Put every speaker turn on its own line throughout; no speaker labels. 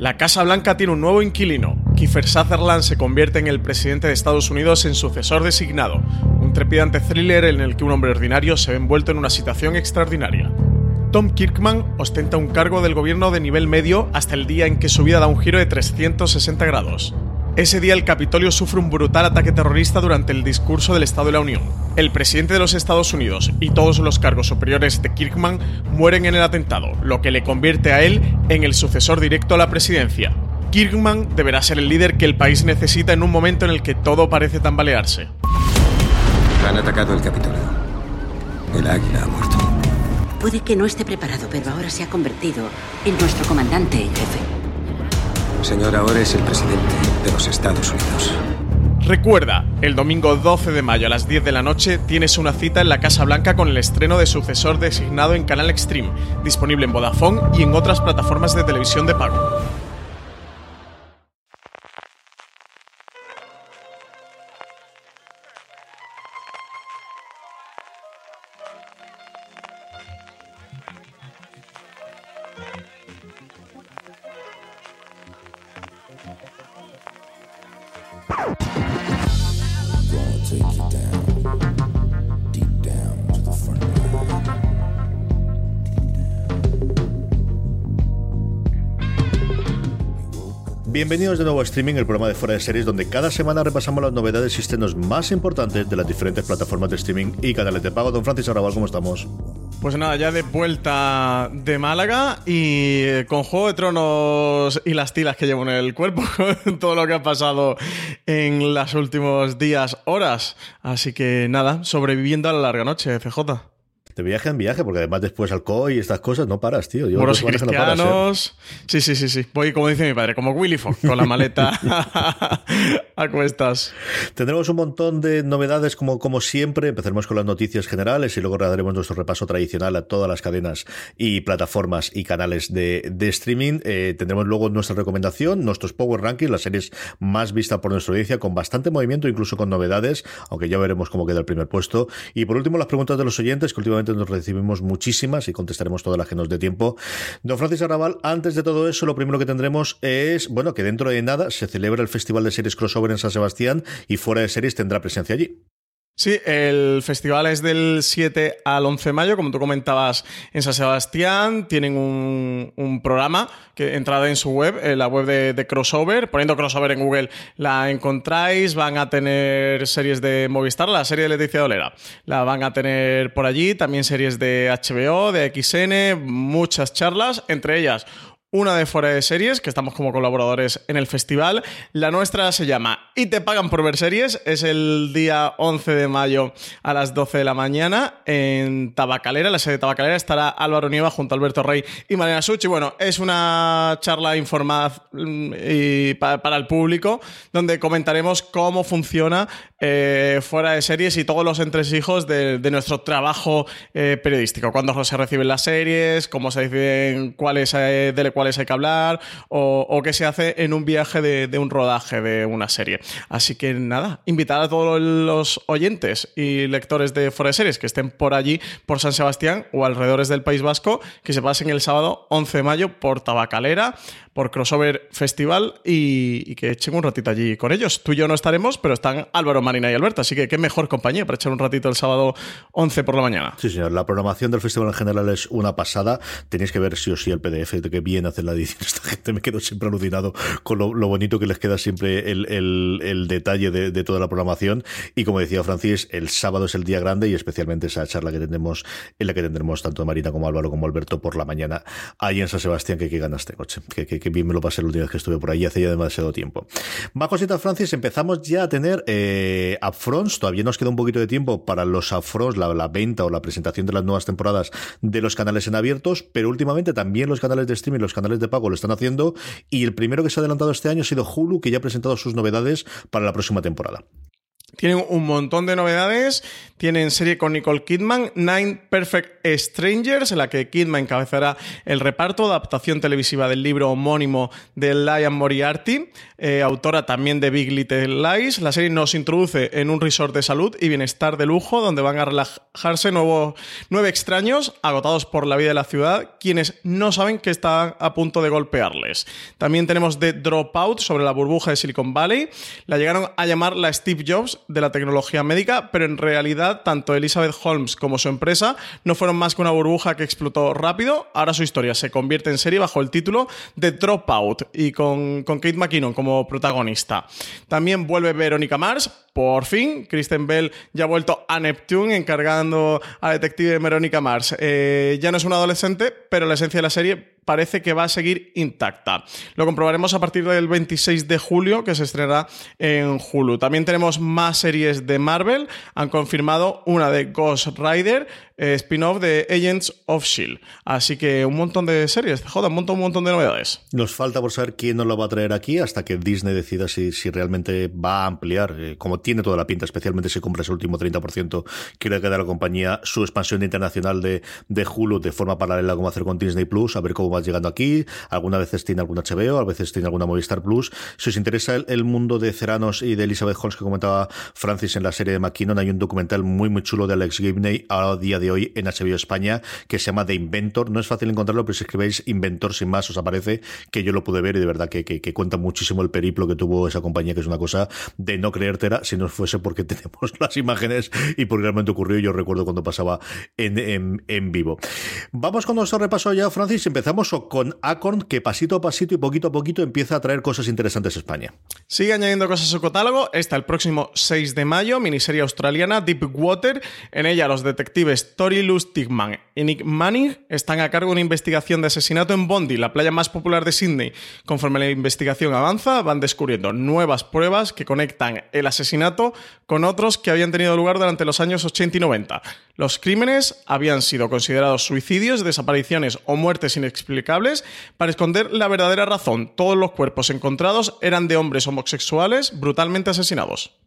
La Casa Blanca tiene un nuevo inquilino. Kiefer Sutherland se convierte en el presidente de Estados Unidos en sucesor designado. Un trepidante thriller en el que un hombre ordinario se ve envuelto en una situación extraordinaria. Tom Kirkman ostenta un cargo del gobierno de nivel medio hasta el día en que su vida da un giro de 360 grados. Ese día el Capitolio sufre un brutal ataque terrorista durante el discurso del Estado de la Unión. El presidente de los Estados Unidos y todos los cargos superiores de Kirkman mueren en el atentado, lo que le convierte a él en el sucesor directo a la presidencia. Kirkman deberá ser el líder que el país necesita en un momento en el que todo parece tambalearse.
Han atacado el Capitolio. El águila ha muerto.
Puede que no esté preparado, pero ahora se ha convertido en nuestro comandante en jefe.
Señor, ahora es el presidente de los Estados Unidos.
Recuerda, el domingo 12 de mayo a las 10 de la noche tienes una cita en la Casa Blanca con el estreno de sucesor designado en Canal Extreme, disponible en Vodafone y en otras plataformas de televisión de pago.
Bienvenidos de nuevo a Streaming, el programa de fuera de series, donde cada semana repasamos las novedades y estrenos más importantes de las diferentes plataformas de streaming y canales de pago. Don Francis Arrabal, ¿cómo estamos?
Pues nada, ya de vuelta de Málaga y eh, con Juego de Tronos y las tilas que llevo en el cuerpo, todo lo que ha pasado en los últimos días, horas. Así que nada, sobreviviendo a la larga noche, CJ.
De viaje en viaje, porque además después al COI y estas cosas no paras, tío.
Yo Moros ¿eh? cristianos. Sí, sí, sí, sí. Voy, como dice mi padre, como Willy Fogg, con la maleta a cuestas.
Tendremos un montón de novedades, como, como siempre. Empezaremos con las noticias generales y luego daremos nuestro repaso tradicional a todas las cadenas y plataformas y canales de, de streaming. Eh, tendremos luego nuestra recomendación, nuestros Power Rankings, las series más vistas por nuestra audiencia, con bastante movimiento, incluso con novedades, aunque ya veremos cómo queda el primer puesto. Y por último, las preguntas de los oyentes, que últimamente nos recibimos muchísimas y contestaremos todas las que nos dé tiempo. Don Francis Arrabal, antes de todo eso, lo primero que tendremos es, bueno, que dentro de nada se celebra el Festival de Series Crossover en San Sebastián y fuera de series tendrá presencia allí.
Sí, el festival es del 7 al 11 de mayo, como tú comentabas, en San Sebastián. Tienen un, programa que entrada en su web, en la web de, Crossover. Poniendo Crossover en Google la encontráis. Van a tener series de Movistar, la serie de Leticia Dolera. La van a tener por allí. También series de HBO, de XN, muchas charlas, entre ellas una de fuera de series, que estamos como colaboradores en el festival. La nuestra se llama Y te pagan por ver series. Es el día 11 de mayo a las 12 de la mañana en Tabacalera. la sede de Tabacalera estará Álvaro Nieva junto a Alberto Rey y Mariana Such. Y bueno, es una charla informada mm, y para el público donde comentaremos cómo funciona eh, fuera de series y todos los entresijos de, de nuestro trabajo eh, periodístico. Cuándo se reciben las series, cómo se deciden cuáles eh, cuáles hay que hablar o, qué se hace en un viaje de, un rodaje de una serie. Así que nada, invitar a todos los oyentes y lectores de Fuera Series que estén por allí, por San Sebastián o alrededores del País Vasco, que se pasen el sábado 11 de mayo por Tabacalera por Crossover Festival y, que echen un ratito allí con ellos. Tú y yo no estaremos, pero están Álvaro, Marina y Alberto, así que qué mejor compañía para echar un ratito el sábado 11 por la mañana.
Sí, señor. La programación del festival en general es una pasada. Tenéis que ver sí o sí el PDF de que bien hace la edición. Esta gente me quedo siempre alucinado con lo, bonito que les queda siempre el, detalle de, toda la programación. Y como decía Francis, el sábado es el día grande y especialmente esa charla que tendremos, en la que tendremos tanto Marina como Álvaro como Alberto por la mañana ahí en San Sebastián, que qué ganas tengo, que, bien me lo pasé el último vez que estuve por ahí, hace ya demasiado tiempo. Más cositas, Francis, empezamos ya a tener eh, upfronts, todavía nos queda un poquito de tiempo para los upfronts, la, la venta o la presentación de las nuevas temporadas de los canales en abiertos, pero últimamente también los canales de streaming, los canales de pago lo están haciendo, y el primero que se ha adelantado este año ha sido Hulu, que ya ha presentado sus novedades para la próxima temporada.
Tienen un montón de novedades. Tienen serie con Nicole Kidman, Nine Perfect Strangers, en la que Kidman encabezará el reparto, adaptación televisiva del libro homónimo de Liam Moriarty, eh, autora también de Big Little Lies. La serie nos introduce en un resort de salud y bienestar de lujo, donde van a relajarse nueve extraños agotados por la vida de la ciudad, quienes no saben que están a punto de golpearles. También tenemos The Dropout sobre la burbuja de Silicon Valley. La llegaron a llamar la Steve Jobs de la tecnología médica, pero en realidad tanto Elizabeth Holmes como su empresa no fueron más que una burbuja que explotó rápido. Ahora su historia se convierte en serie bajo el título de Dropout y con, con Kate McKinnon como protagonista. También vuelve Verónica Mars, por fin. Kristen Bell ya ha vuelto a Neptune encargando a detective Verónica Mars. Eh, ya no es una adolescente, pero la esencia de la serie parece que va a seguir intacta. Lo comprobaremos a partir del 26 de julio, que se estrenará en Hulu. También tenemos más series de Marvel. Han confirmado una de Ghost Rider, eh, spin-off de Agents of Shield. Así que un montón de series, joder, un montón, un montón de novedades.
Nos falta por saber quién nos lo va a traer aquí hasta que Disney decida si, si realmente va a ampliar, eh, como tiene toda la pinta, especialmente si compra ese último 30%, quiere quedar la compañía su expansión internacional de, de Hulu de forma paralela como hacer con Disney Plus, a ver cómo va llegando aquí, algunas veces tiene algún HBO, a veces tiene alguna Movistar Plus. Si os interesa el, mundo de Ceranos y de Elizabeth Holmes que comentaba Francis en la serie de McKinnon, hay un documental muy muy chulo de Alex Gibney a día de hoy en HBO España que se llama The Inventor. No es fácil encontrarlo, pero si escribéis Inventor sin más os aparece que yo lo pude ver y de verdad que, que, cuenta muchísimo el periplo que tuvo esa compañía, que es una cosa de no creértela si no fuese porque tenemos las imágenes y porque realmente ocurrió. Yo recuerdo cuando pasaba en, en, en vivo. Vamos con nuestro repaso ya, Francis. Empezamos con Acorn, que pasito a pasito y poquito a poquito empieza a traer cosas interesantes a España.
Sigue añadiendo cosas a su catálogo. Está el próximo 6 de mayo, miniserie australiana Deep Water. En ella, los detectives Tori Lustigman y Nick Manning están a cargo de una investigación de asesinato en Bondi, la playa más popular de Sydney. Conforme la investigación avanza, van descubriendo nuevas pruebas que conectan el asesinato con otros que habían tenido lugar durante los años 80 y 90. Los crímenes habían sido considerados suicidios, desapariciones o muertes inexplicables para esconder la verdadera razón. Todos los cuerpos encontrados eran de hombres homosexuales brutalmente asesinados.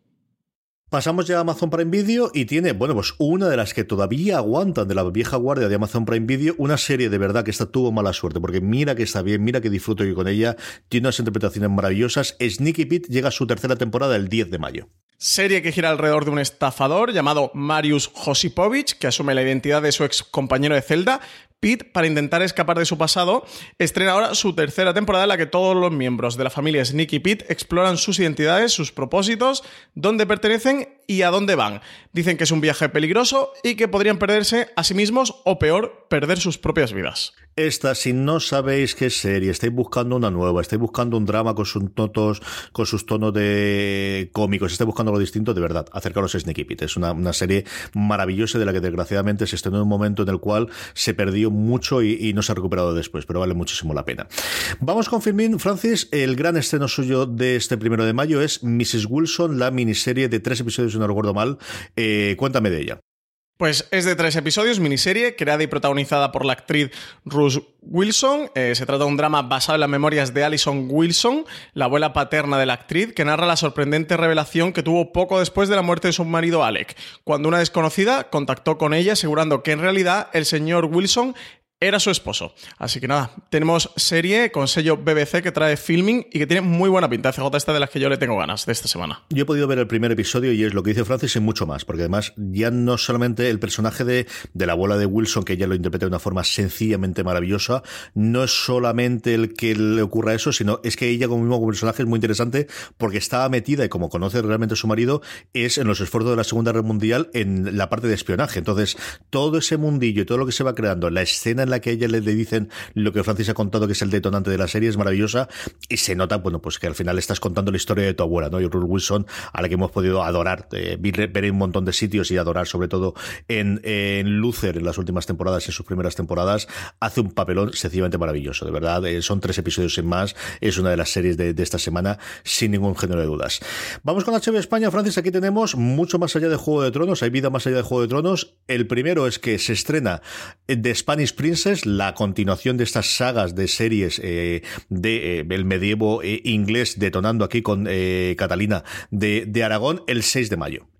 Pasamos ya a Amazon Prime Video y tiene, bueno, pues una de las que todavía aguantan de la vieja guardia de Amazon Prime Video, una serie de verdad que esta tuvo mala suerte, porque mira que está bien, mira que disfruto yo con ella, tiene unas interpretaciones maravillosas. Sneaky Pete llega a su tercera temporada el 10 de mayo.
Serie que gira alrededor de un estafador llamado Marius Josipovich, que asume la identidad de su ex compañero de celda, Pete, para intentar escapar de su pasado, estrena ahora su tercera temporada en la que todos los miembros de la familia Sneaky Pete exploran sus identidades, sus propósitos, dónde pertenecen y a dónde van. Dicen que es un viaje peligroso y que podrían perderse a sí mismos o peor, perder sus propias vidas.
Esta, si no sabéis qué serie, estáis buscando una nueva, estáis buscando un drama con sus tonos, con sus tonos de cómicos, estáis buscando algo distinto, de verdad, acercaros a Sneaky Pete. Es una, serie maravillosa de la que desgraciadamente se estrenó en un momento en el cual se perdió mucho y, no se ha recuperado después, pero vale muchísimo la pena. Vamos con Firmin, Francis. El gran estreno suyo de este primero de mayo es Mrs. Wilson, la miniserie de tres episodios, si no recuerdo mal. Eh, cuéntame de ella.
Pues es de tres episodios, miniserie, creada y protagonizada por la actriz Ruth Wilson. Eh, se trata de un drama basado en las memorias de Alison Wilson, la abuela paterna de la actriz, que narra la sorprendente revelación que tuvo poco después de la muerte de su marido Alec, cuando una desconocida contactó con ella asegurando que en realidad el señor Wilson era su esposo. Así que nada, tenemos serie con sello BBC que trae filming y que tiene muy buena pinta. CJ esta de las que yo le tengo ganas de esta semana.
Yo he podido ver el primer episodio y es lo que dice Francis y mucho más, porque además ya no solamente el personaje de, de la abuela de Wilson, que ella lo interpreta de una forma sencillamente maravillosa, no es solamente el que le ocurra eso, sino es que ella como mismo personaje es muy interesante porque estaba metida y como conoce realmente a su marido, es en los esfuerzos de la Segunda Guerra Mundial en la parte de espionaje. Entonces, todo ese mundillo y todo lo que se va creando, la escena en que a ella le, dicen lo que Francis ha contado que es el detonante de la serie es maravillosa y se nota, bueno, pues que al final estás contando la historia de tu abuela, ¿no? Y Ruth Wilson, a la que hemos podido adorar, eh, ver en un montón de sitios y adorar sobre todo en, en en las últimas temporadas, en sus primeras temporadas, hace un papelón sencillamente maravilloso, de verdad. Eh, son tres episodios sin más, es una de las series de, esta semana, sin ningún género de dudas. Vamos con HBO España, Francis, aquí tenemos mucho más allá de Juego de Tronos, hay vida más allá de Juego de Tronos. El primero es que se estrena The Spanish La continuación de estas sagas de series eh, de eh, medievo inglés detonando aquí con Catalina de, de Aragón el 6 de mayo.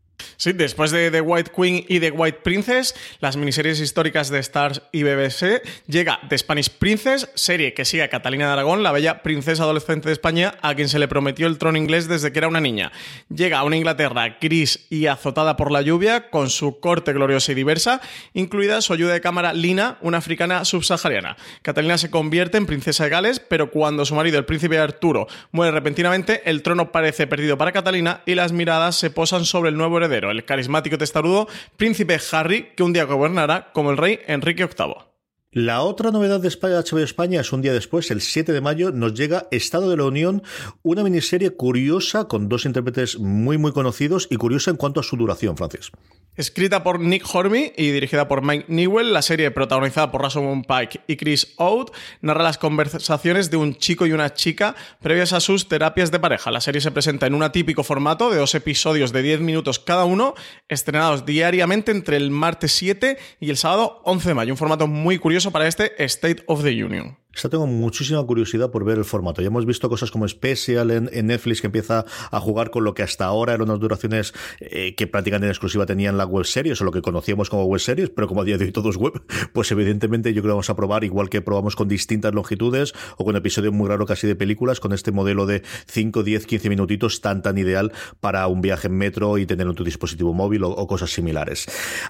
Sí, después de The White Queen y The White Princess, las miniseries históricas de Stars y BBC, llega The Spanish Princess, serie que sigue a Catalina de Aragón, la bella princesa adolescente de España, a quien se le prometió el trono inglés desde que era una niña. Llega a una Inglaterra gris y azotada por la lluvia, con su corte gloriosa y diversa, incluida su ayuda de cámara Lina, una africana subsahariana. Catalina se convierte en princesa de Gales, pero cuando su marido, el príncipe Arturo, muere repentinamente, el trono parece perdido para Catalina y las miradas se posan sobre el nuevo heredero el carismático testarudo príncipe Harry, que un día gobernará como el rey Enrique VIII.
La otra novedad de España, HBO España es un día después, el 7 de mayo, nos llega Estado de la Unión, una miniserie curiosa con dos intérpretes muy muy conocidos y curiosa en cuanto a su duración, Francis.
Escrita por Nick Horby y dirigida por Mike Newell, la serie protagonizada por Rosamund Pike y Chris Oud narra las conversaciones de un chico y una chica previas a sus terapias de pareja. La serie se presenta en un atípico formato de dos episodios de 10 minutos cada uno, estrenados diariamente entre el martes 7 y el sábado 11 de mayo. Un formato muy curioso para este State of the Union.
Esta tengo muchísima curiosidad por ver el formato. Ya hemos visto cosas como Special en, Netflix que empieza a jugar con lo que hasta ahora eran unas duraciones eh, que prácticamente en exclusiva tenían la web series o lo que conocíamos como web series, pero como a día de hoy todo es web, pues evidentemente yo creo que vamos a probar igual que probamos con distintas longitudes o con episodios muy raros casi de películas, con este modelo de 5, 10, 15 minutitos tan tan ideal para un viaje en metro y tener en tu dispositivo móvil o, cosas similares.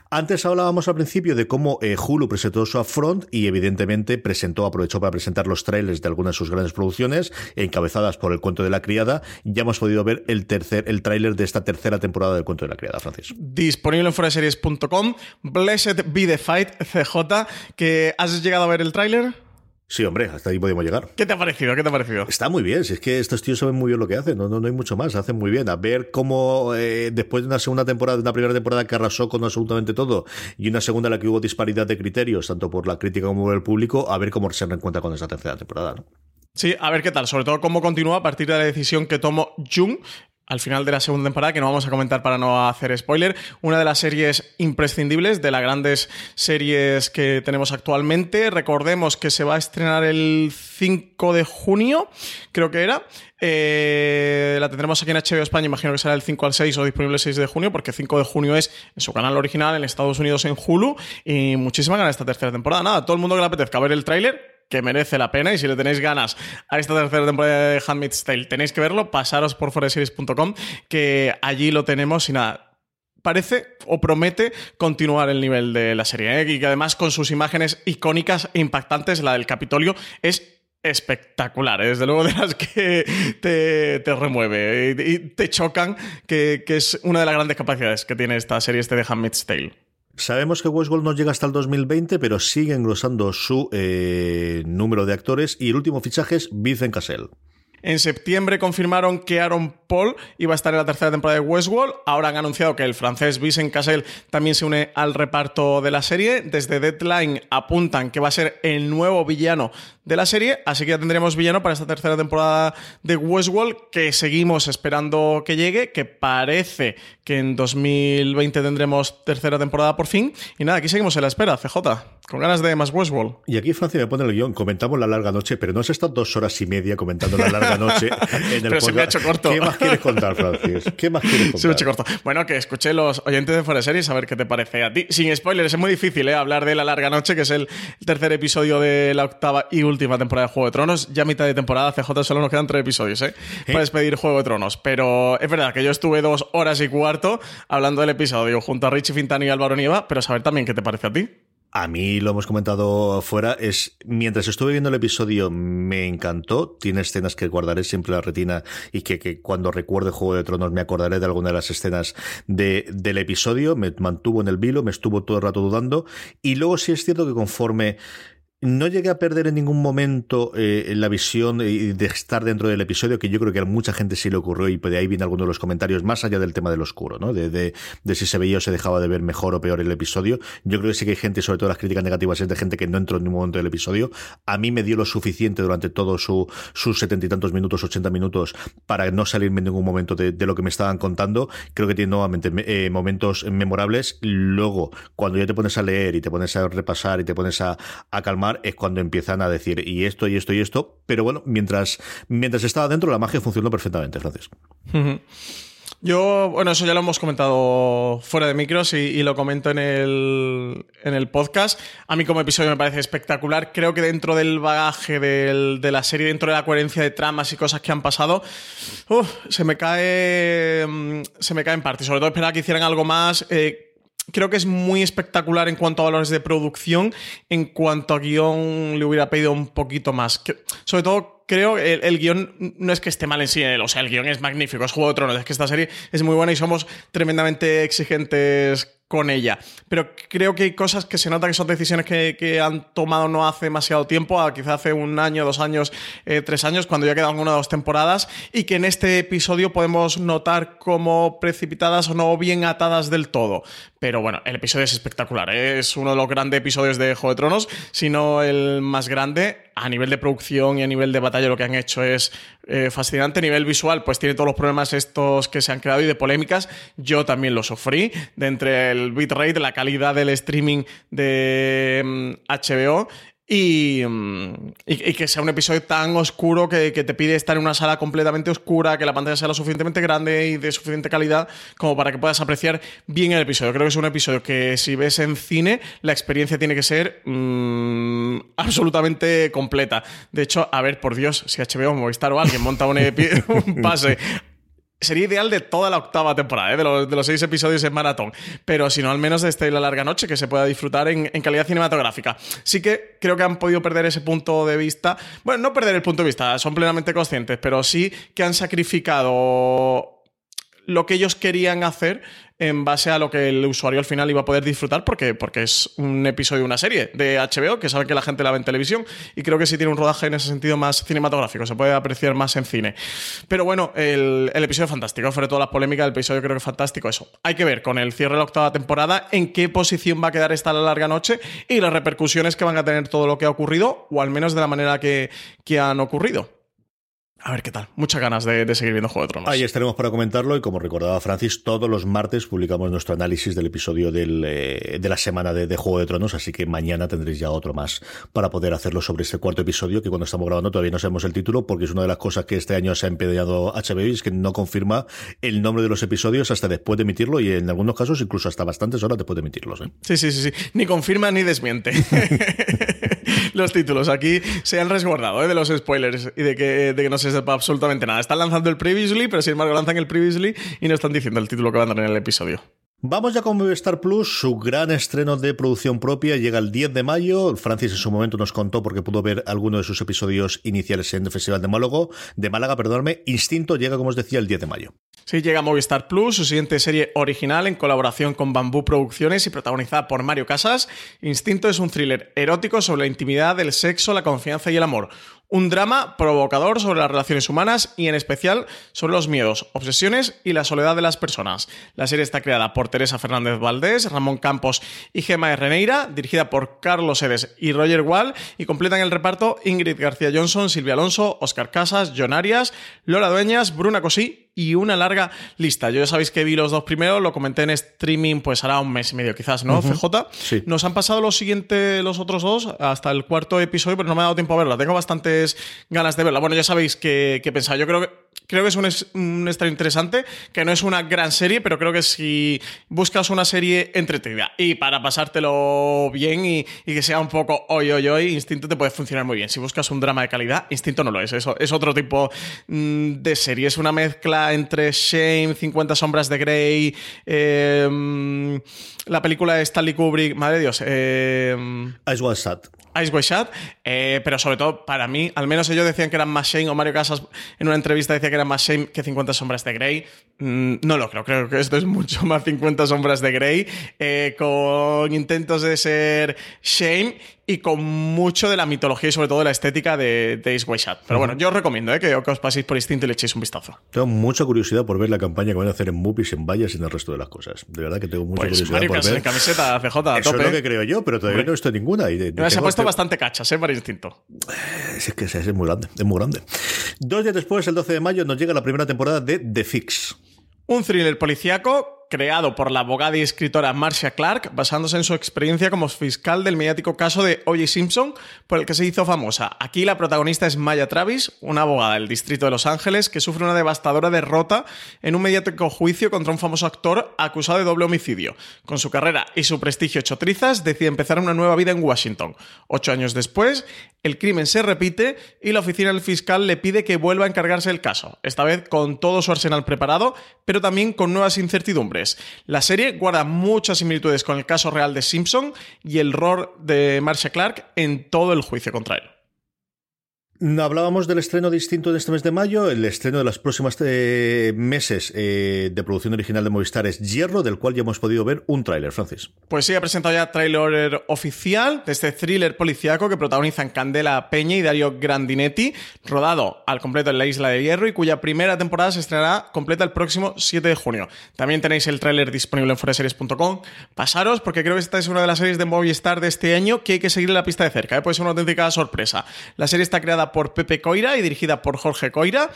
Antes hablábamos al principio de cómo eh, Hulu presentó su upfront y evidentemente presentó, aprovechó para presentar los trailers de algunas de sus grandes producciones, encabezadas por El cuento de la criada. Ya hemos podido ver el tercer el tráiler de esta tercera temporada del cuento de la criada, Francis.
Disponible en foraseries.com. Blessed be the fight, CJ, que has llegado a ver el tráiler.
Sí, hombre, hasta ahí podemos llegar.
¿Qué te ha parecido? ¿Qué te ha parecido?
Está muy bien, si es que estos tíos saben muy bien lo que hacen, no, no, hay mucho más, hacen muy bien. A ver cómo eh, después de una segunda temporada, de una primera temporada que arrasó con absolutamente todo, y una segunda en la que hubo disparidad de criterios, tanto por la crítica como por el público, a ver cómo se reencuentra con esa tercera temporada, ¿no?
Sí, a ver qué tal, sobre todo cómo continúa a partir de la decisión que tomó Jung al final de la segunda temporada, que no vamos a comentar para no hacer spoiler, una de las series imprescindibles, de las grandes series que tenemos actualmente. Recordemos que se va a estrenar el 5 de junio, creo que era. Eh, la tendremos aquí en HBO España, imagino que será el 5 al 6 o disponible el 6 de junio, porque 5 de junio es en su canal original en Estados Unidos en Hulu. Y muchísima ganas esta tercera temporada. Nada, todo el mundo que le apetezca ver el tráiler, que merece la pena y si le tenéis ganas a esta tercera temporada de Handmaid's Tale, tenéis que verlo, pasaros por foreseries.com que allí lo tenemos y nada, parece o promete continuar el nivel de la serie. ¿eh? Y que además con sus imágenes icónicas e impactantes, la del Capitolio, es espectacular. ¿eh? Desde luego de las que te, remueve y te chocan, que, que, es una de las grandes capacidades que tiene esta serie este de Handmaid's Tale.
Sabemos que Westworld no llega hasta el 2020, pero sigue engrosando su eh, número de actores y el último fichaje es Vincent Cassell.
En septiembre confirmaron que Aaron Paul iba a estar en la tercera temporada de Westworld. Ahora han anunciado que el francés Vincent Cassel también se une al reparto de la serie. Desde Deadline apuntan que va a ser el nuevo villano de la serie. Así que ya tendremos villano para esta tercera temporada de Westworld que seguimos esperando que llegue. Que parece que en 2020 tendremos tercera temporada por fin. Y nada, aquí seguimos en la espera, CJ. Con ganas de más Westworld.
Y aquí Francia me pone el guion. Comentamos la larga noche, pero no has estado dos horas y media comentando la larga noche en el
Pero se me ha hecho corto.
¿Qué más quieres contar, Francis? ¿Qué más quieres contar?
Se me ha hecho corto. Bueno, que escuché los oyentes de Fuera Series a ver qué te parece a ti. Sin spoilers, es muy difícil ¿eh? hablar de La Larga Noche, que es el tercer episodio de la octava y última temporada de Juego de Tronos. Ya a mitad de temporada, CJ solo nos quedan tres episodios, ¿eh? ¿Eh? Para despedir Juego de Tronos. Pero es verdad que yo estuve dos horas y cuarto hablando del episodio junto a Richie Fintani y Álvaro Nieva, pero saber también qué te parece a ti.
A mí lo hemos comentado fuera, es mientras estuve viendo el episodio me encantó, tiene escenas que guardaré siempre en la retina y que, cuando recuerde Juego de Tronos me acordaré de alguna de las escenas de, del episodio, me mantuvo en el vilo, me estuvo todo el rato dudando y luego sí es cierto que conforme No llegué a perder en ningún momento eh, la visión de, estar dentro del episodio, que yo creo que a mucha gente sí le ocurrió y de ahí viene alguno de los comentarios, más allá del tema del oscuro, ¿no? De, si se veía o se dejaba de ver mejor o peor el episodio. Yo creo que sí que hay gente, sobre todo las críticas negativas, es de gente que no entró en ningún momento del episodio. A mí me dio lo suficiente durante todos su, sus setenta y tantos minutos, ochenta minutos, para no salirme en ningún momento de, lo que me estaban contando. Creo que tiene nuevamente eh, momentos memorables. Luego, cuando ya te pones a leer y te pones a repasar y te pones a calmar, es cuando empiezan a decir y esto y esto y esto. Pero bueno, mientras, mientras estaba dentro, la magia funcionó perfectamente, Francis.
Yo, bueno, eso ya lo hemos comentado fuera de micros y, lo comento en el, en el, podcast. A mí como episodio me parece espectacular. Creo que dentro del bagaje de la serie, dentro de la coherencia de tramas y cosas que han pasado, se me cae mm, se me cae en parte. Sobre todo esperaba que hicieran algo más. Eh, creo que es muy espectacular en cuanto a valores de producción. En cuanto a guion, le hubiera pedido un poquito más. sobre todo, creo que el, guion no es que esté mal en sí. O sea, el guion es magnífico, es Juego de Tronos. Es que esta serie es muy buena y somos tremendamente exigentes con ella. Pero creo que hay cosas que se nota que son decisiones que, han tomado no hace demasiado tiempo, quizá hace un año, dos años, eh, tres años, cuando ya quedan una o dos temporadas, y que en este episodio podemos notar como precipitadas o no bien atadas del todo. Pero bueno, el episodio es espectacular. ¿eh? Es uno de los grandes episodios de Juego de Tronos, si no el más grande. A nivel de producción y a nivel de batalla, lo que han hecho es eh, fascinante. A nivel visual, pues tiene todos los problemas estos que se han creado y de polémicas. Yo también lo sufrí. De entre el bitrate, la calidad del streaming de HBO mm, Mm, y, que sea un episodio tan oscuro que, te pide estar en una sala completamente oscura, que la pantalla sea lo suficientemente grande y de suficiente calidad como para que puedas apreciar bien el episodio. Creo que es un episodio que si ves en cine, la experiencia tiene que ser mm, absolutamente completa. De hecho, a ver, por Dios, si HBO, Movistar o alguien monta un pase sería ideal de toda la octava temporada, ¿eh? de, los, seis episodios en maratón. Pero si no, al menos de la larga noche, que se pueda disfrutar en, calidad cinematográfica. Sí que creo que han podido perder ese punto de vista. Bueno, no perder el punto de vista, son plenamente conscientes, pero sí que han sacrificado lo que ellos querían hacer en base a lo que el usuario al final iba a poder disfrutar porque, porque es un episodio de una serie de HBO que sabe que la gente la ve en televisión y creo que sí tiene un rodaje en ese sentido más cinematográfico, se puede apreciar más en cine. Pero bueno, el, el episodio fantástico, sobre todo las polémicas del episodio creo que es fantástico eso. Hay que ver con el cierre de la octava temporada en qué posición va a quedar esta larga noche y las repercusiones que van a tener todo lo que ha ocurrido o al menos de la manera que, que han ocurrido. A ver qué tal. Muchas ganas de, seguir viendo Juego de Tronos.
Ahí estaremos para comentarlo y como recordaba Francis, todos los martes publicamos nuestro análisis del episodio eh, de la semana de, Juego de Tronos, así que mañana tendréis ya otro más para poder hacerlo sobre este cuarto episodio que cuando estamos grabando todavía no sabemos el título porque es una de las cosas que este año se ha empeñado HBO y es que no confirma el nombre de los episodios hasta después de emitirlo y en algunos casos incluso hasta bastantes horas después de emitirlos. ¿eh?
Sí, sí, sí, sí. Ni confirma ni desmiente. los títulos aquí se han resguardado ¿eh? de los spoilers y de que, de que no se sepa absolutamente nada. Están lanzando el Previously, pero sin embargo lanzan el Previously y no están diciendo el título que van a tener en el episodio.
Vamos ya con Movistar Plus, su gran estreno de producción propia llega el 10 de mayo. Francis en su momento nos contó porque pudo ver alguno de sus episodios iniciales en el Festival de Málaga, de Málaga, perdóname. Instinto llega, como os decía, el 10 de mayo.
Sí, llega Movistar Plus, su siguiente serie original en colaboración con Bambú Producciones y protagonizada por Mario Casas. Instinto es un thriller erótico sobre la intimidad, el sexo, la confianza y el amor. Un drama provocador sobre las relaciones humanas y en especial sobre los miedos, obsesiones y la soledad de las personas. La serie está creada por Teresa Fernández Valdés, Ramón Campos y Gemma Reneira, dirigida por Carlos Edes y Roger Wall y completan el reparto Ingrid García Johnson, Silvia Alonso, Oscar Casas, John Arias, Lola Dueñas, Bruna Cosí y una larga lista. Yo ya sabéis que vi los dos primeros, lo comenté en streaming pues hará un mes y medio quizás, ¿no? CJ.
Sí.
Nos han pasado los siguientes, los otros dos, hasta el cuarto episodio, pero no me ha dado tiempo a verla. Tengo bastantes ganas de verla. Bueno, ya sabéis qué, qué pensar. Yo creo que creo que es un, un interesante, que no es una gran serie, pero creo que si buscas una serie entretenida y para pasártelo bien y, que sea un poco hoy, hoy, hoy, Instinto te puede funcionar muy bien. Si buscas un drama de calidad, Instinto no lo es. Eso es otro tipo mm, de serie. Es una mezcla entre Shame, 50 sombras de Grey, em, la película de Stanley Kubrick, madre de Dios. Eh,
Ice Sad.
Ice Shot, eh, pero sobre todo para mí, al menos ellos decían que eran más Shane, o Mario Casas en una entrevista decía que eran más Shane que 50 sombras de Grey. Mm, no lo creo, creo que esto es mucho más 50 sombras de Grey, eh, con intentos de ser Shane y con mucho de la mitología y sobre todo de la estética de, de Ace Shot. Pero bueno, yo os recomiendo ¿eh? que, os paséis por instinto y le echéis un vistazo.
Tengo mucha curiosidad por ver la campaña que van a hacer en movies, en vallas y en el resto de las cosas. De verdad que tengo mucha
pues
curiosidad por ver.
camiseta CJ a
Eso
tope.
es lo que creo yo, pero todavía no he visto ninguna. Y
se ha puesto bastante cachas, ¿eh? Para instinto.
Es que es muy grande, es muy grande. Dos días después, el 12 de mayo, nos llega la primera temporada de The Fix.
Un thriller policíaco creado por la abogada y escritora Marcia Clark, basándose en su experiencia como fiscal del mediático caso de O.J. Simpson, por el que se hizo famosa. Aquí la protagonista es Maya Travis, una abogada del distrito de Los Ángeles que sufre una devastadora derrota en un mediático juicio contra un famoso actor acusado de doble homicidio. Con su carrera y su prestigio hecho trizas, decide empezar una nueva vida en Washington. Ocho años después, el crimen se repite y la oficina del fiscal le pide que vuelva a encargarse del caso, esta vez con todo su arsenal preparado, pero también con nuevas incertidumbres la serie guarda muchas similitudes con el caso real de Simpson y el rol de Marcia Clark en todo el juicio contra él.
Hablábamos del estreno distinto de este mes de mayo. El estreno de los próximos eh, meses eh, de producción original de Movistar es Hierro, del cual ya hemos podido ver un tráiler, Francis.
Pues sí, ha presentado ya tráiler oficial de este thriller policiaco que protagonizan Candela Peña y Dario Grandinetti, rodado al completo en la Isla de Hierro y cuya primera temporada se estrenará completa el próximo 7 de junio. También tenéis el tráiler disponible en foreseries.com. Pasaros, porque creo que esta es una de las series de Movistar de este año que hay que seguir la pista de cerca. ¿eh? Puede una auténtica sorpresa. La serie está creada por Pepe Coira y dirigida por Jorge Coira.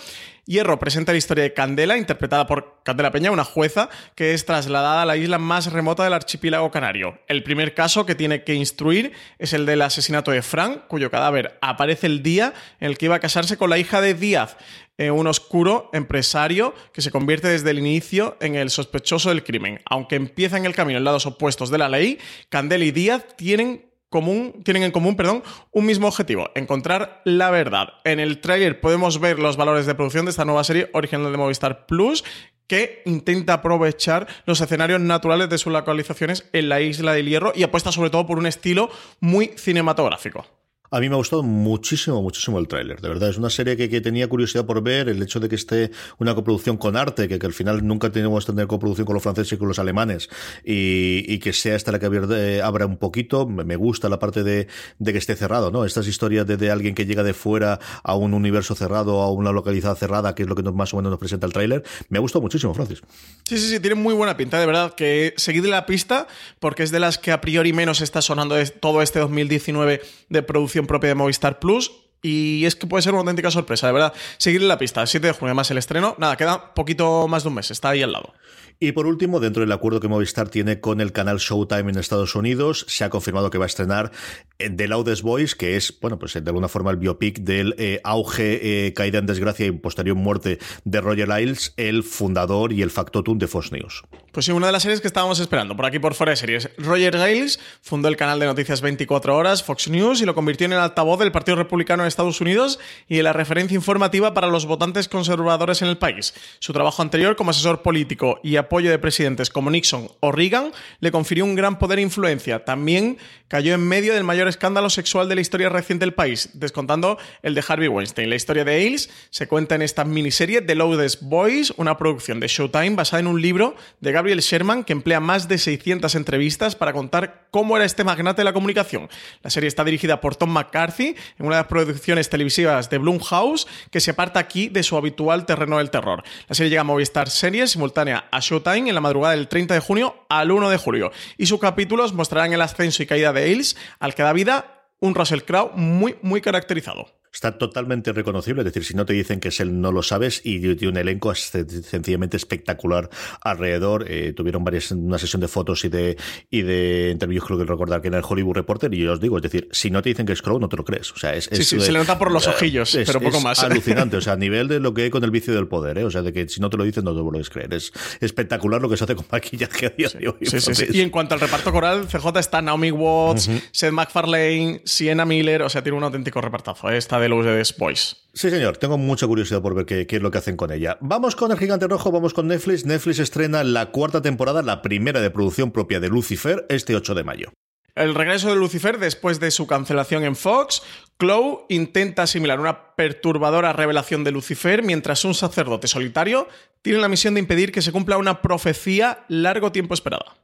Hierro presenta la historia de Candela, interpretada por Candela Peña, una jueza que es trasladada a la isla más remota del archipiélago canario. El primer caso que tiene que instruir es el del asesinato de Frank, cuyo cadáver aparece el día en el que iba a casarse con la hija de Díaz, eh, un oscuro empresario que se convierte desde el inicio en el sospechoso del crimen. Aunque empiezan el camino en lados opuestos de la ley, Candela y Díaz tienen común, tienen en común, perdón, un mismo objetivo, encontrar la verdad. En el tráiler podemos ver los valores de producción de esta nueva serie original de Movistar Plus que intenta aprovechar los escenarios naturales de sus localizaciones en la isla del Hierro y apuesta sobre todo por un estilo muy cinematográfico.
A mí me ha gustado muchísimo, muchísimo el tráiler. De verdad, es una serie que, tenía curiosidad por ver. El hecho de que esté una coproducción con arte, que, al final nunca tenemos que tener coproducción con los franceses y con los alemanes, y, que sea esta la que abra un poquito. Me gusta la parte de, que esté cerrado, ¿no? Estas historias de, alguien que llega de fuera a un universo cerrado, a una localidad cerrada, que es lo que más o menos nos presenta el tráiler. Me ha gustado muchísimo, Francis.
Sí, sí, sí, tiene muy buena pinta, de verdad. Que seguid la pista, porque es de las que a priori menos está sonando todo este 2019 de producción propia de Movistar Plus. Y es que puede ser una auténtica sorpresa, de verdad. Seguirle la pista, 7 de junio, más el estreno. Nada, queda poquito más de un mes, está ahí al lado.
Y por último, dentro del acuerdo que Movistar tiene con el canal Showtime en Estados Unidos, se ha confirmado que va a estrenar eh, The Loudest Voice, que es, bueno, pues de alguna forma el biopic del eh, auge, eh, caída en desgracia y posterior muerte de Roger Ailes, el fundador y el factotum de Fox News.
Pues sí, una de las series que estábamos esperando por aquí por fuera de series. Roger Ailes fundó el canal de noticias 24 horas, Fox News, y lo convirtió en el altavoz del Partido Republicano en Estados Unidos y en la referencia informativa para los votantes conservadores en el país. Su trabajo anterior como asesor político y apoyo de presidentes como Nixon o Reagan le confirió un gran poder e influencia. También cayó en medio del mayor escándalo sexual de la historia reciente del país, descontando el de Harvey Weinstein. La historia de Ailes se cuenta en esta miniserie The Loudest Boys, una producción de Showtime basada en un libro de Gabriel Sherman que emplea más de 600 entrevistas para contar cómo era este magnate de la comunicación. La serie está dirigida por Tom McCarthy en una de las producciones televisivas de Blumhouse que se aparta aquí de su habitual terreno del terror. La serie llega a Movistar Series simultánea a Showtime en la madrugada del 30 de junio al 1 de julio y sus capítulos mostrarán el ascenso y caída de Ailes al que da vida un Russell Crowe muy, muy caracterizado
está totalmente reconocible. Es decir, si no te dicen que es él, no lo sabes. Y tiene un elenco sencillamente espectacular alrededor. Eh, tuvieron varias, una sesión de fotos y de, y de interviews, creo que recordar que era el Hollywood Reporter. Y yo os digo, es decir, si no te dicen que es Crow, no te lo crees. O sea, es,
sí, sí, se le nota por los ojillos, pero poco más.
alucinante. O sea, a nivel de lo que hay con el vicio del poder. ¿eh? O sea, de que si no te lo dicen, no te lo puedes creer. Es espectacular lo que se hace con maquillaje a día de hoy.
Sí. Y en cuanto al reparto coral, CJ está Naomi Watts, Seth MacFarlane, Sienna Miller. O sea, tiene un auténtico repartazo. ¿eh? Está de los de Boys.
Sí, señor. Tengo mucha curiosidad por ver qué, es lo que hacen con ella. Vamos con el Gigante Rojo, vamos con Netflix. Netflix estrena la cuarta temporada, la primera de producción propia de Lucifer, este 8 de mayo.
El regreso de Lucifer después de su cancelación en Fox, Chloe intenta asimilar una perturbadora revelación de Lucifer mientras un sacerdote solitario tiene la misión de impedir que se cumpla una profecía largo tiempo esperada.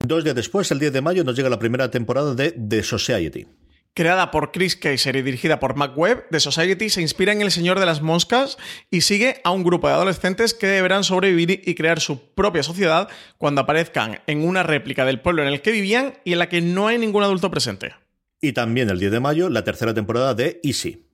Dos días después, el 10 de mayo, nos llega la primera temporada de The Society.
Creada por Chris Kaiser y dirigida por Mac Webb, The Society se inspira en El Señor de las Moscas y sigue a un grupo de adolescentes que deberán sobrevivir y crear su propia sociedad cuando aparezcan en una réplica del pueblo en el que vivían y en la que no hay ningún adulto presente.
Y también el 10 de mayo, la tercera temporada de Easy.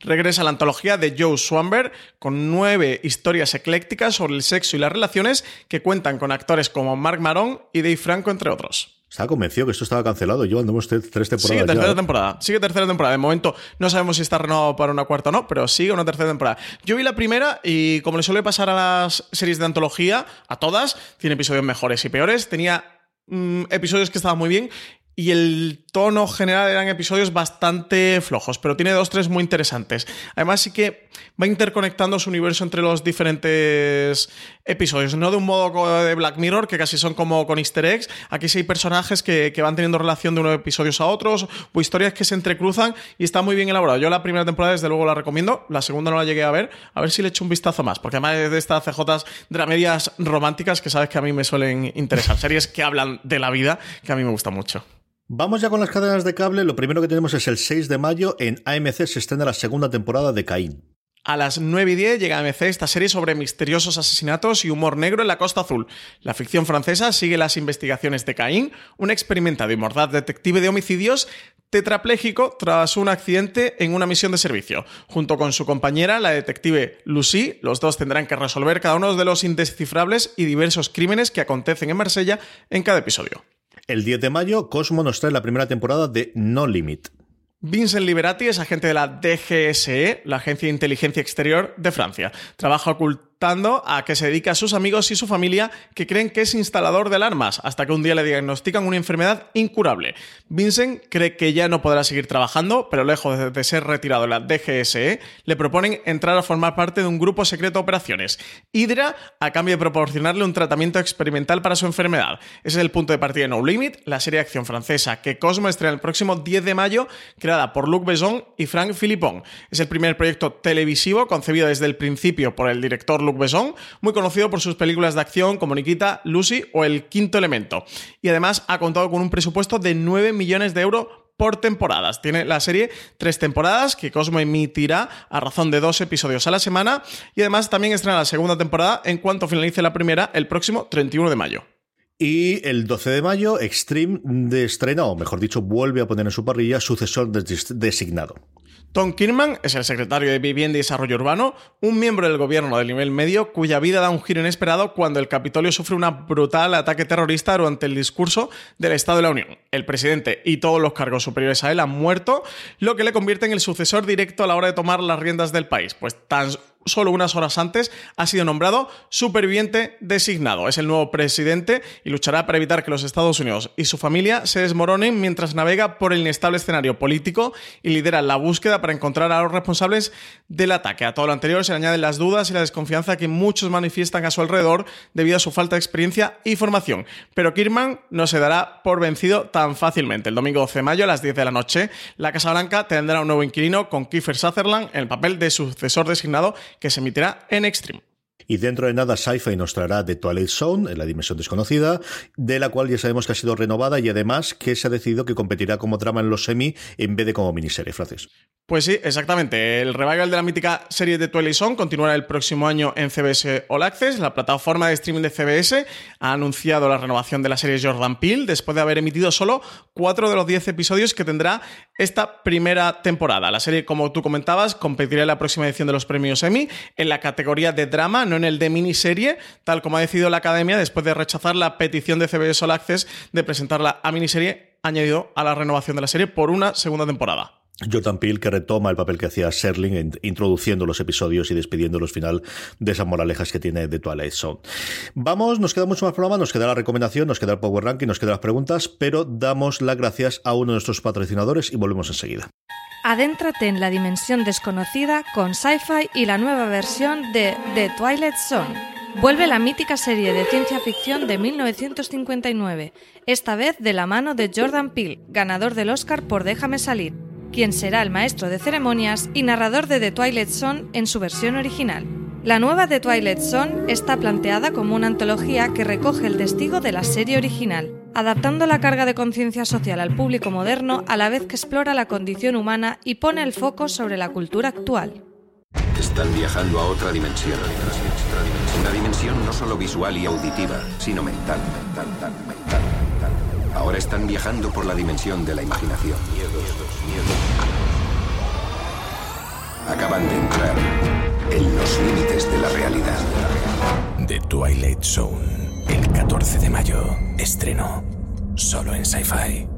Regresa la antología de Joe Swamber con nueve historias eclécticas sobre el sexo y las relaciones que cuentan con actores como Mark Maron y Dave Franco, entre otros.
Estaba convencido que esto estaba cancelado. Yo andamos tres temporadas.
Sigue tercera
ya.
temporada. Sigue tercera temporada. De momento no sabemos si está renovado para una cuarta o no, pero sigue una tercera temporada. Yo vi la primera y como le suele pasar a las series de antología, a todas, tiene episodios mejores y peores. Tenía mm, episodios que estaban muy bien y el tono general eran episodios bastante flojos, pero tiene dos, tres muy interesantes. Además, sí que va interconectando su universo entre los diferentes episodios, no de un modo de Black Mirror, que casi son como con easter eggs. Aquí sí hay personajes que, que van teniendo relación de unos episodios a otros, o historias que se entrecruzan, y está muy bien elaborado. Yo la primera temporada, desde luego, la recomiendo. La segunda no la llegué a ver, a ver si le echo un vistazo más, porque además es de estas CJs dramedias románticas que sabes que a mí me suelen interesar. Series que hablan de la vida, que a mí me gusta mucho.
Vamos ya con las cadenas de cable. Lo primero que tenemos es el 6 de mayo. En AMC se estrena la segunda temporada de Caín.
A las 9 y 10 llega a AMC esta serie sobre misteriosos asesinatos y humor negro en la Costa Azul. La ficción francesa sigue las investigaciones de Caín, un experimentado y mordaz detective de homicidios tetrapléjico tras un accidente en una misión de servicio. Junto con su compañera, la detective Lucy, los dos tendrán que resolver cada uno de los indescifrables y diversos crímenes que acontecen en Marsella en cada episodio.
El 10 de mayo, Cosmo nos trae la primera temporada de No Limit.
Vincent Liberati es agente de la DGSE, la Agencia de Inteligencia Exterior de Francia. Trabaja oculto a que se dedica a sus amigos y su familia que creen que es instalador de alarmas, hasta que un día le diagnostican una enfermedad incurable. Vincent cree que ya no podrá seguir trabajando, pero lejos de ser retirado de la DGSE, le proponen entrar a formar parte de un grupo secreto de operaciones. Hydra, a cambio de proporcionarle un tratamiento experimental para su enfermedad. Ese es el punto de partida de No Limit, la serie de acción francesa que Cosmo estrena el próximo 10 de mayo, creada por Luc Besson y Frank Philippon. Es el primer proyecto televisivo concebido desde el principio por el director Luc Besson, muy conocido por sus películas de acción como Nikita, Lucy o El Quinto Elemento. Y además ha contado con un presupuesto de 9 millones de euros por temporadas. Tiene la serie tres temporadas que Cosmo emitirá a razón de dos episodios a la semana y además también estrena la segunda temporada en cuanto finalice la primera el próximo 31 de mayo.
Y el 12 de mayo, Extreme de estrena, o mejor dicho, vuelve a poner en su parrilla sucesor designado.
Tom Kirman es el secretario de Vivienda y Desarrollo Urbano, un miembro del gobierno del nivel medio cuya vida da un giro inesperado cuando el Capitolio sufre un brutal ataque terrorista durante el discurso del Estado de la Unión. El presidente y todos los cargos superiores a él han muerto, lo que le convierte en el sucesor directo a la hora de tomar las riendas del país, pues tan solo unas horas antes, ha sido nombrado superviviente designado. Es el nuevo presidente y luchará para evitar que los Estados Unidos y su familia se desmoronen mientras navega por el inestable escenario político y lidera la búsqueda para encontrar a los responsables del ataque. A todo lo anterior se añaden las dudas y la desconfianza que muchos manifiestan a su alrededor debido a su falta de experiencia y formación. Pero Kirman no se dará por vencido tan fácilmente. El domingo 12 de mayo a las 10 de la noche, la Casa Blanca tendrá un nuevo inquilino con Kiefer Sutherland en el papel de sucesor designado que se emitirá en Extreme.
Y dentro de nada, Sci-Fi nos traerá The Twilight Zone, en la dimensión desconocida, de la cual ya sabemos que ha sido renovada y además que se ha decidido que competirá como drama en los semi en vez de como miniserie, francés.
Pues sí, exactamente. El revival de la mítica serie de Twilight Zone continuará el próximo año en CBS All Access. La plataforma de streaming de CBS ha anunciado la renovación de la serie Jordan Peele después de haber emitido solo cuatro de los diez episodios que tendrá esta primera temporada. La serie, como tú comentabas, competirá en la próxima edición de los premios Emmy en la categoría de drama, no en el de miniserie, tal como ha decidido la Academia después de rechazar la petición de CBS All Access de presentarla a miniserie añadido a la renovación de la serie por una segunda temporada.
Jordan Peele que retoma el papel que hacía Serling introduciendo los episodios y despidiendo los final de esas moralejas que tiene de Twilight Zone. Vamos, nos queda mucho más programa, nos queda la recomendación, nos queda el Power Ranking, nos quedan las preguntas, pero damos las gracias a uno de nuestros patrocinadores y volvemos enseguida.
Adéntrate en la dimensión desconocida con Sci-Fi y la nueva versión de The Twilight Zone. Vuelve la mítica serie de ciencia ficción de 1959, esta vez de la mano de Jordan Peele, ganador del Oscar por Déjame salir quien será el maestro de ceremonias y narrador de The Twilight Zone en su versión original. La nueva The Twilight Zone está planteada como una antología que recoge el testigo de la serie original. adaptando la carga de conciencia social al público moderno a la vez que explora la condición humana y pone el foco sobre la cultura actual.
Están viajando a otra dimensión. Una dimensión no solo visual y auditiva, sino mental, mental, mental, mental. Ahora están viajando por la dimensión de la imaginación. Acaban de entrar en los límites de la realidad.
The Twilight Zone, el 14 de mayo, estreno, solo en Sci-Fi.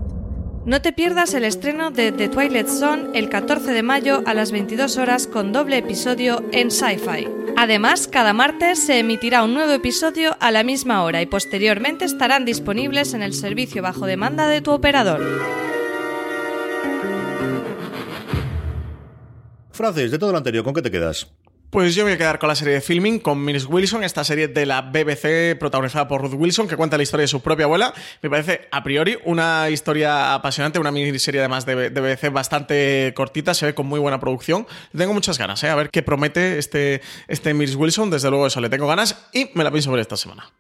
No te pierdas el estreno de The Twilight Zone el 14 de mayo a las 22 horas con doble episodio en Sci-Fi. Además, cada martes se emitirá un nuevo episodio a la misma hora y posteriormente estarán disponibles en el servicio bajo demanda de tu operador.
Francis, de todo lo anterior, ¿con qué te quedas?
Pues yo me voy a quedar con la serie de filming con Miss Wilson, esta serie de la BBC protagonizada por Ruth Wilson, que cuenta la historia de su propia abuela. Me parece, a priori, una historia apasionante, una miniserie además de, BBC bastante cortita, se ve con muy buena producción. Tengo muchas ganas, ¿eh? a ver qué promete este, este Miss Wilson, desde luego eso le tengo ganas y me la pienso ver esta semana.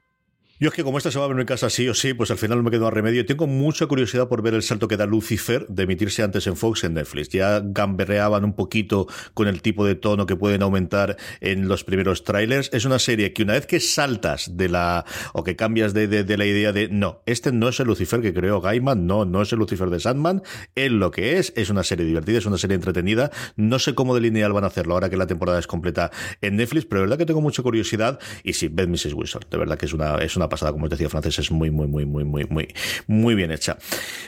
Yo es que como esta se va a ver en casa sí o sí, pues al final no me quedo a remedio. Tengo mucha curiosidad por ver el salto que da Lucifer de emitirse antes en Fox en Netflix. Ya gamberreaban un poquito con el tipo de tono que pueden aumentar en los primeros trailers. Es una serie que una vez que saltas de la, o que cambias de, de, la idea de, no, este no es el Lucifer que creó Gaiman, no, no es el Lucifer de Sandman, es lo que es, es una serie divertida, es una serie entretenida. No sé cómo de lineal van a hacerlo ahora que la temporada es completa en Netflix, pero de verdad que tengo mucha curiosidad. Y sí, ved Mrs. Wilson, de verdad que es una, es una pasada, como os decía francés, es muy, muy, muy, muy, muy, muy, muy bien hecha.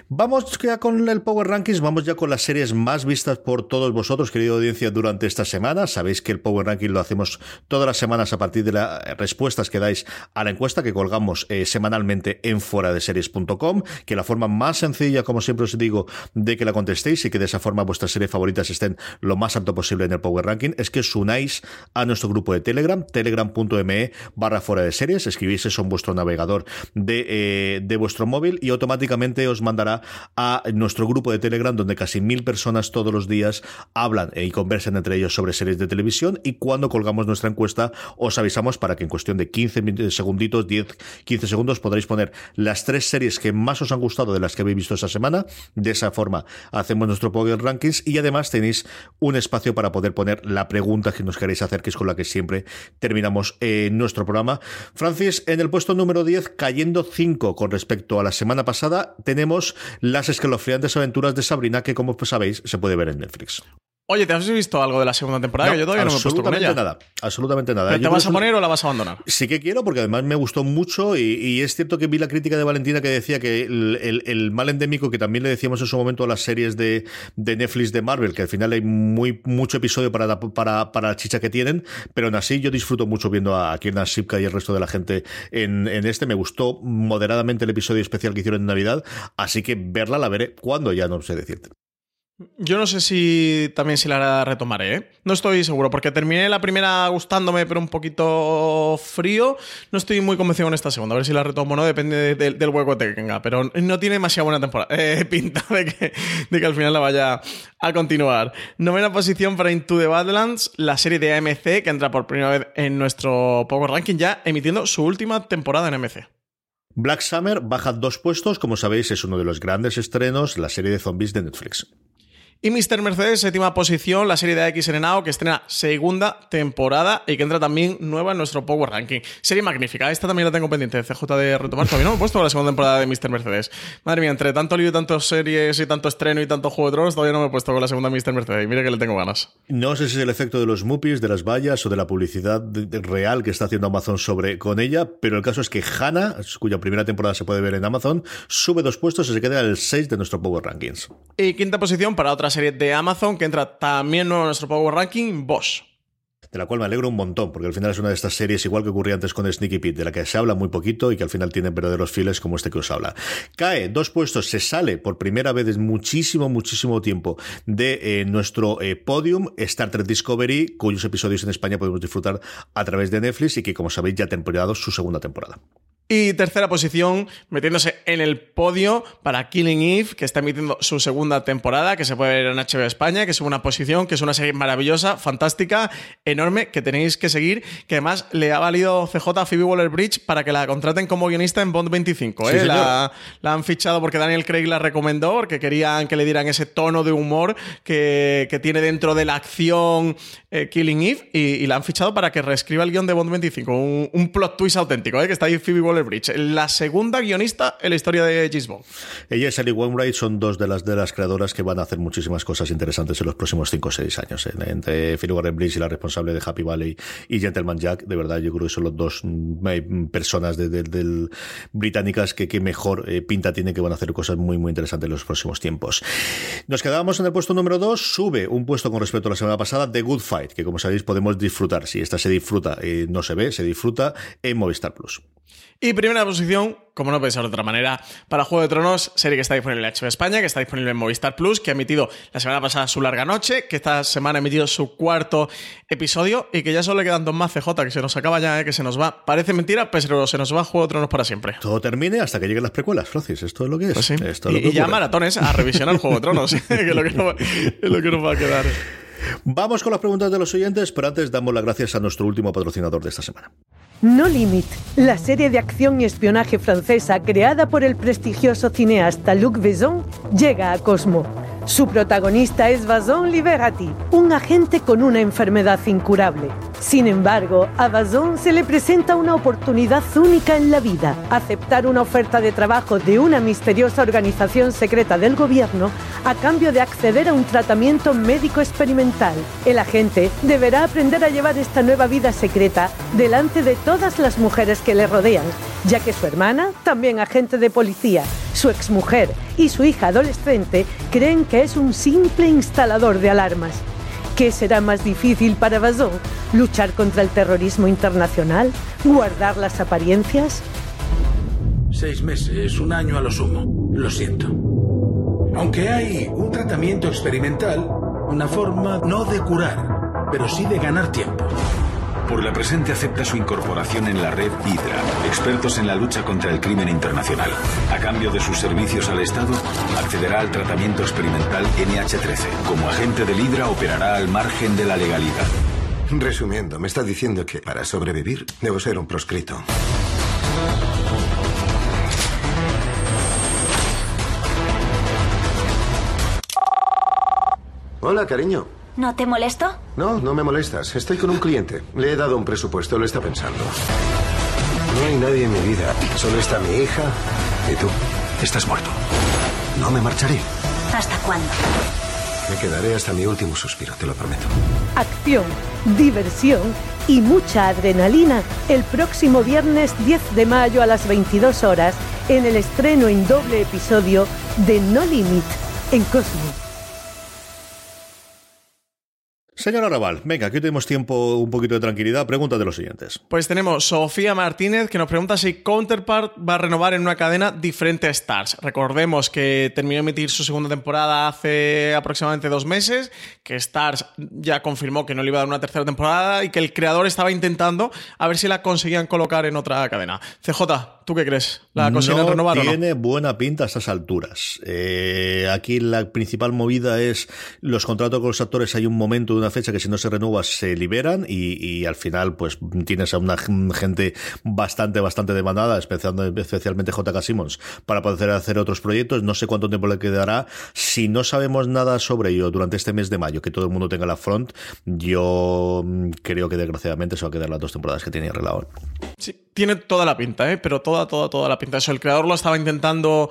Vamos ya con el Power Rankings, vamos ya con las series más vistas por todos vosotros, querida audiencia, durante esta semana. Sabéis que el Power Ranking lo hacemos todas las semanas a partir de las respuestas que dais a la encuesta que colgamos eh, semanalmente en fuera de series.com, que la forma más sencilla, como siempre os digo, de que la contestéis y que de esa forma vuestras series favoritas estén lo más alto posible en el Power Ranking, es que os unáis a nuestro grupo de Telegram, telegram.me barra fuera de series, escribís eso en vuestro navegador de, eh, de vuestro móvil y automáticamente os mandará a nuestro grupo de Telegram donde casi mil personas todos los días hablan y conversan entre ellos sobre series de televisión y cuando colgamos nuestra encuesta os avisamos para que en cuestión de 15 segunditos, 10, 15 segundos podréis poner las tres series que más os han gustado de las que habéis visto esa semana. De esa forma hacemos nuestro Power Rankings y además tenéis un espacio para poder poner la pregunta que nos queréis hacer, que es con la que siempre terminamos eh, nuestro programa. Francis, en el puesto número 10 cayendo 5 con respecto a la semana pasada, tenemos las escalofriantes aventuras de Sabrina, que como sabéis se puede ver en Netflix.
Oye, ¿te has visto algo de la segunda temporada? yo todavía no me he puesto con ella.
nada, absolutamente nada.
¿Te vas a poner o la vas a abandonar?
Sí que quiero, porque además me gustó mucho y, es cierto que vi la crítica de Valentina que decía que el, mal endémico, que también le decíamos en su momento a las series de, Netflix de Marvel, que al final hay muy mucho episodio para, para, para la chicha que tienen, pero aún así yo disfruto mucho viendo a Kiernan Shipka y el resto de la gente en, en este. Me gustó moderadamente el episodio especial que hicieron en Navidad, así que verla la veré cuando ya no sé decirte.
Yo no sé si también si la retomaré, ¿eh? No estoy seguro, porque terminé la primera gustándome, pero un poquito frío. No estoy muy convencido con esta segunda. A ver si la retomo o no, depende del hueco que tenga. Pero no tiene demasiada buena temporada. Eh, pinta de que, de que al final la vaya a continuar. Novena posición para Into the Badlands, la serie de AMC, que entra por primera vez en nuestro Power Ranking, ya emitiendo su última temporada en AMC.
Black Summer baja dos puestos, como sabéis, es uno de los grandes estrenos, la serie de zombies de Netflix.
Y Mr. Mercedes, séptima posición, la serie de X Now, que estrena segunda temporada y que entra también nueva en nuestro Power Ranking. Serie magnífica, esta también la tengo pendiente CJ de retomar. Todavía no me he puesto la segunda temporada de Mr. Mercedes. Madre mía, entre tanto lío y tantas series y tanto estreno y tanto juego de tronos, todavía no me he puesto con la segunda Mr. Mercedes. Y mira que le tengo ganas.
No sé si es el efecto de los muppies, de las vallas o de la publicidad real que está haciendo Amazon sobre con ella, pero el caso es que Hannah, cuya primera temporada se puede ver en Amazon, sube dos puestos y se queda en el 6 de nuestro Power Rankings.
Y quinta posición para otra serie de Amazon que entra también nuevo en nuestro Power Ranking, Bosch
de la cual me alegro un montón, porque al final es una de estas series, igual que ocurría antes con Sneaky Pete, de la que se habla muy poquito y que al final tienen verdaderos files como este que os habla. Cae dos puestos, se sale por primera vez en muchísimo, muchísimo tiempo de eh, nuestro eh, podium, Star Trek Discovery, cuyos episodios en España podemos disfrutar a través de Netflix y que, como sabéis, ya ha temporado su segunda temporada.
Y tercera posición, metiéndose en el podio para Killing Eve, que está emitiendo su segunda temporada, que se puede ver en HBO España, que es una posición, que es una serie maravillosa, fantástica, enorme, que tenéis que seguir, que además le ha valido CJ a Phoebe Waller-Bridge para que la contraten como guionista en Bond 25. ¿eh? la, la, han fichado porque Daniel Craig la recomendó, porque querían que le dieran ese tono de humor que, que tiene dentro de la acción eh, Killing Eve, y, la han fichado para que reescriba el guion de Bond 25. Un, plot twist auténtico, ¿eh? que está ahí Phoebe Waller Bridge, la segunda guionista en la historia de James Bond.
Ella y Sally Wainwright son dos de las, de las creadoras que van a hacer muchísimas cosas interesantes en los próximos 5 o 6 años. Entre Phoebe Waller Bridge y la responsable de Happy Valley y Gentleman Jack, de verdad, yo creo que son los dos mm, personas británicas que, mejor eh, pinta tienen que van a hacer cosas muy, muy interesantes en los próximos tiempos. Nos quedábamos en el puesto número 2, sube un puesto con respecto a la semana pasada, The Good que como sabéis podemos disfrutar. Si esta se disfruta, y no se ve, se disfruta en Movistar Plus.
Y primera posición, como no puede ser de otra manera, para Juego de Tronos, serie que está disponible en HBO España, que está disponible en Movistar Plus, que ha emitido la semana pasada su larga noche, que esta semana ha emitido su cuarto episodio y que ya solo le quedan dos más CJ, que se nos acaba ya, ¿eh? que se nos va. Parece mentira, pero se nos va Juego de Tronos para siempre.
Todo termine hasta que lleguen las precuelas, Francis. Esto es lo que es.
Pues
Esto
y, ya maratones a revisionar Juego de Tronos, que es lo que, es lo que nos va a quedar.
Vamos con las preguntas de los oyentes, pero antes damos las gracias a nuestro último patrocinador de esta semana.
No Limit, la serie de acción y espionaje francesa creada por el prestigioso cineasta Luc Besson, llega a Cosmo. Su protagonista es Vazon Liberati, un agente con una enfermedad incurable. Sin embargo, a Vazon se le presenta una oportunidad única en la vida, aceptar una oferta de trabajo de una misteriosa organización secreta del gobierno a cambio de acceder a un tratamiento médico experimental. El agente deberá aprender a llevar esta nueva vida secreta delante de todas las mujeres que le rodean, ya que su hermana, también agente de policía, su exmujer y su hija adolescente creen que es un simple instalador de alarmas. ¿Qué será más difícil para Bazón? ¿Luchar contra el terrorismo internacional? ¿Guardar las apariencias?
Seis meses, un año a lo sumo. Lo siento. Aunque hay un tratamiento experimental, una forma no de curar, pero sí de ganar tiempo.
Por la presente acepta su incorporación en la red Hydra, expertos en la lucha contra el crimen internacional. A cambio de sus servicios al Estado, accederá al tratamiento experimental NH13. Como agente del Hydra operará al margen de la legalidad.
Resumiendo, me está diciendo que para sobrevivir debo ser un proscrito. Hola, cariño.
¿No te molesto?
No, no me molestas. Estoy con un cliente. Le he dado un presupuesto, lo está pensando. No hay nadie en mi vida. Solo está mi hija y tú.
Estás muerto.
No me marcharé.
¿Hasta cuándo?
Me quedaré hasta mi último suspiro, te lo prometo.
Acción, diversión y mucha adrenalina el próximo viernes 10 de mayo a las 22 horas en el estreno en doble episodio de No Limit en Cosmo.
Señora Raval, venga, aquí tenemos tiempo, un poquito de tranquilidad. Preguntas de los siguientes.
Pues tenemos Sofía Martínez que nos pregunta si Counterpart va a renovar en una cadena diferente a Stars. Recordemos que terminó de emitir su segunda temporada hace aproximadamente dos meses, que Stars ya confirmó que no le iba a dar una tercera temporada y que el creador estaba intentando a ver si la conseguían colocar en otra cadena. CJ, ¿tú qué crees? ¿La consiguen
no
renovar
tiene
o no?
buena pinta a estas alturas. Eh, aquí la principal movida es los contratos con los actores. Hay un momento de una fecha que si no se renueva se liberan y, y, al final pues tienes a una gente bastante, bastante demandada, especialmente, especialmente JK Simmons, para poder hacer otros proyectos. No sé cuánto tiempo le quedará. Si no sabemos nada sobre ello durante este mes de mayo, que todo el mundo tenga la front, yo creo que desgraciadamente se va a quedar las dos temporadas que tiene arreglado.
Sí, tiene toda la pinta, ¿eh? pero toda, toda, toda la pinta. Eso, el creador lo estaba intentando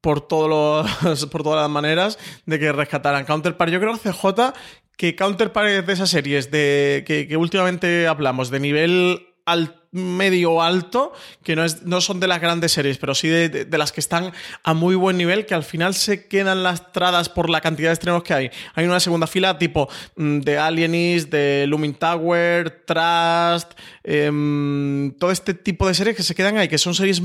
por, todos los, por todas las maneras de que rescataran Counterpart. Yo creo, CJ, que Counterpart es de esas series de, que, que últimamente hablamos, de nivel al, medio alto, que no, es, no son de las grandes series, pero sí de, de, las que están a muy buen nivel, que al final se quedan lastradas por la cantidad de estrenos que hay. Hay una segunda fila tipo mm, de Alienist, de Looming Tower, Trust, eh, todo este tipo de series que se quedan ahí, que son series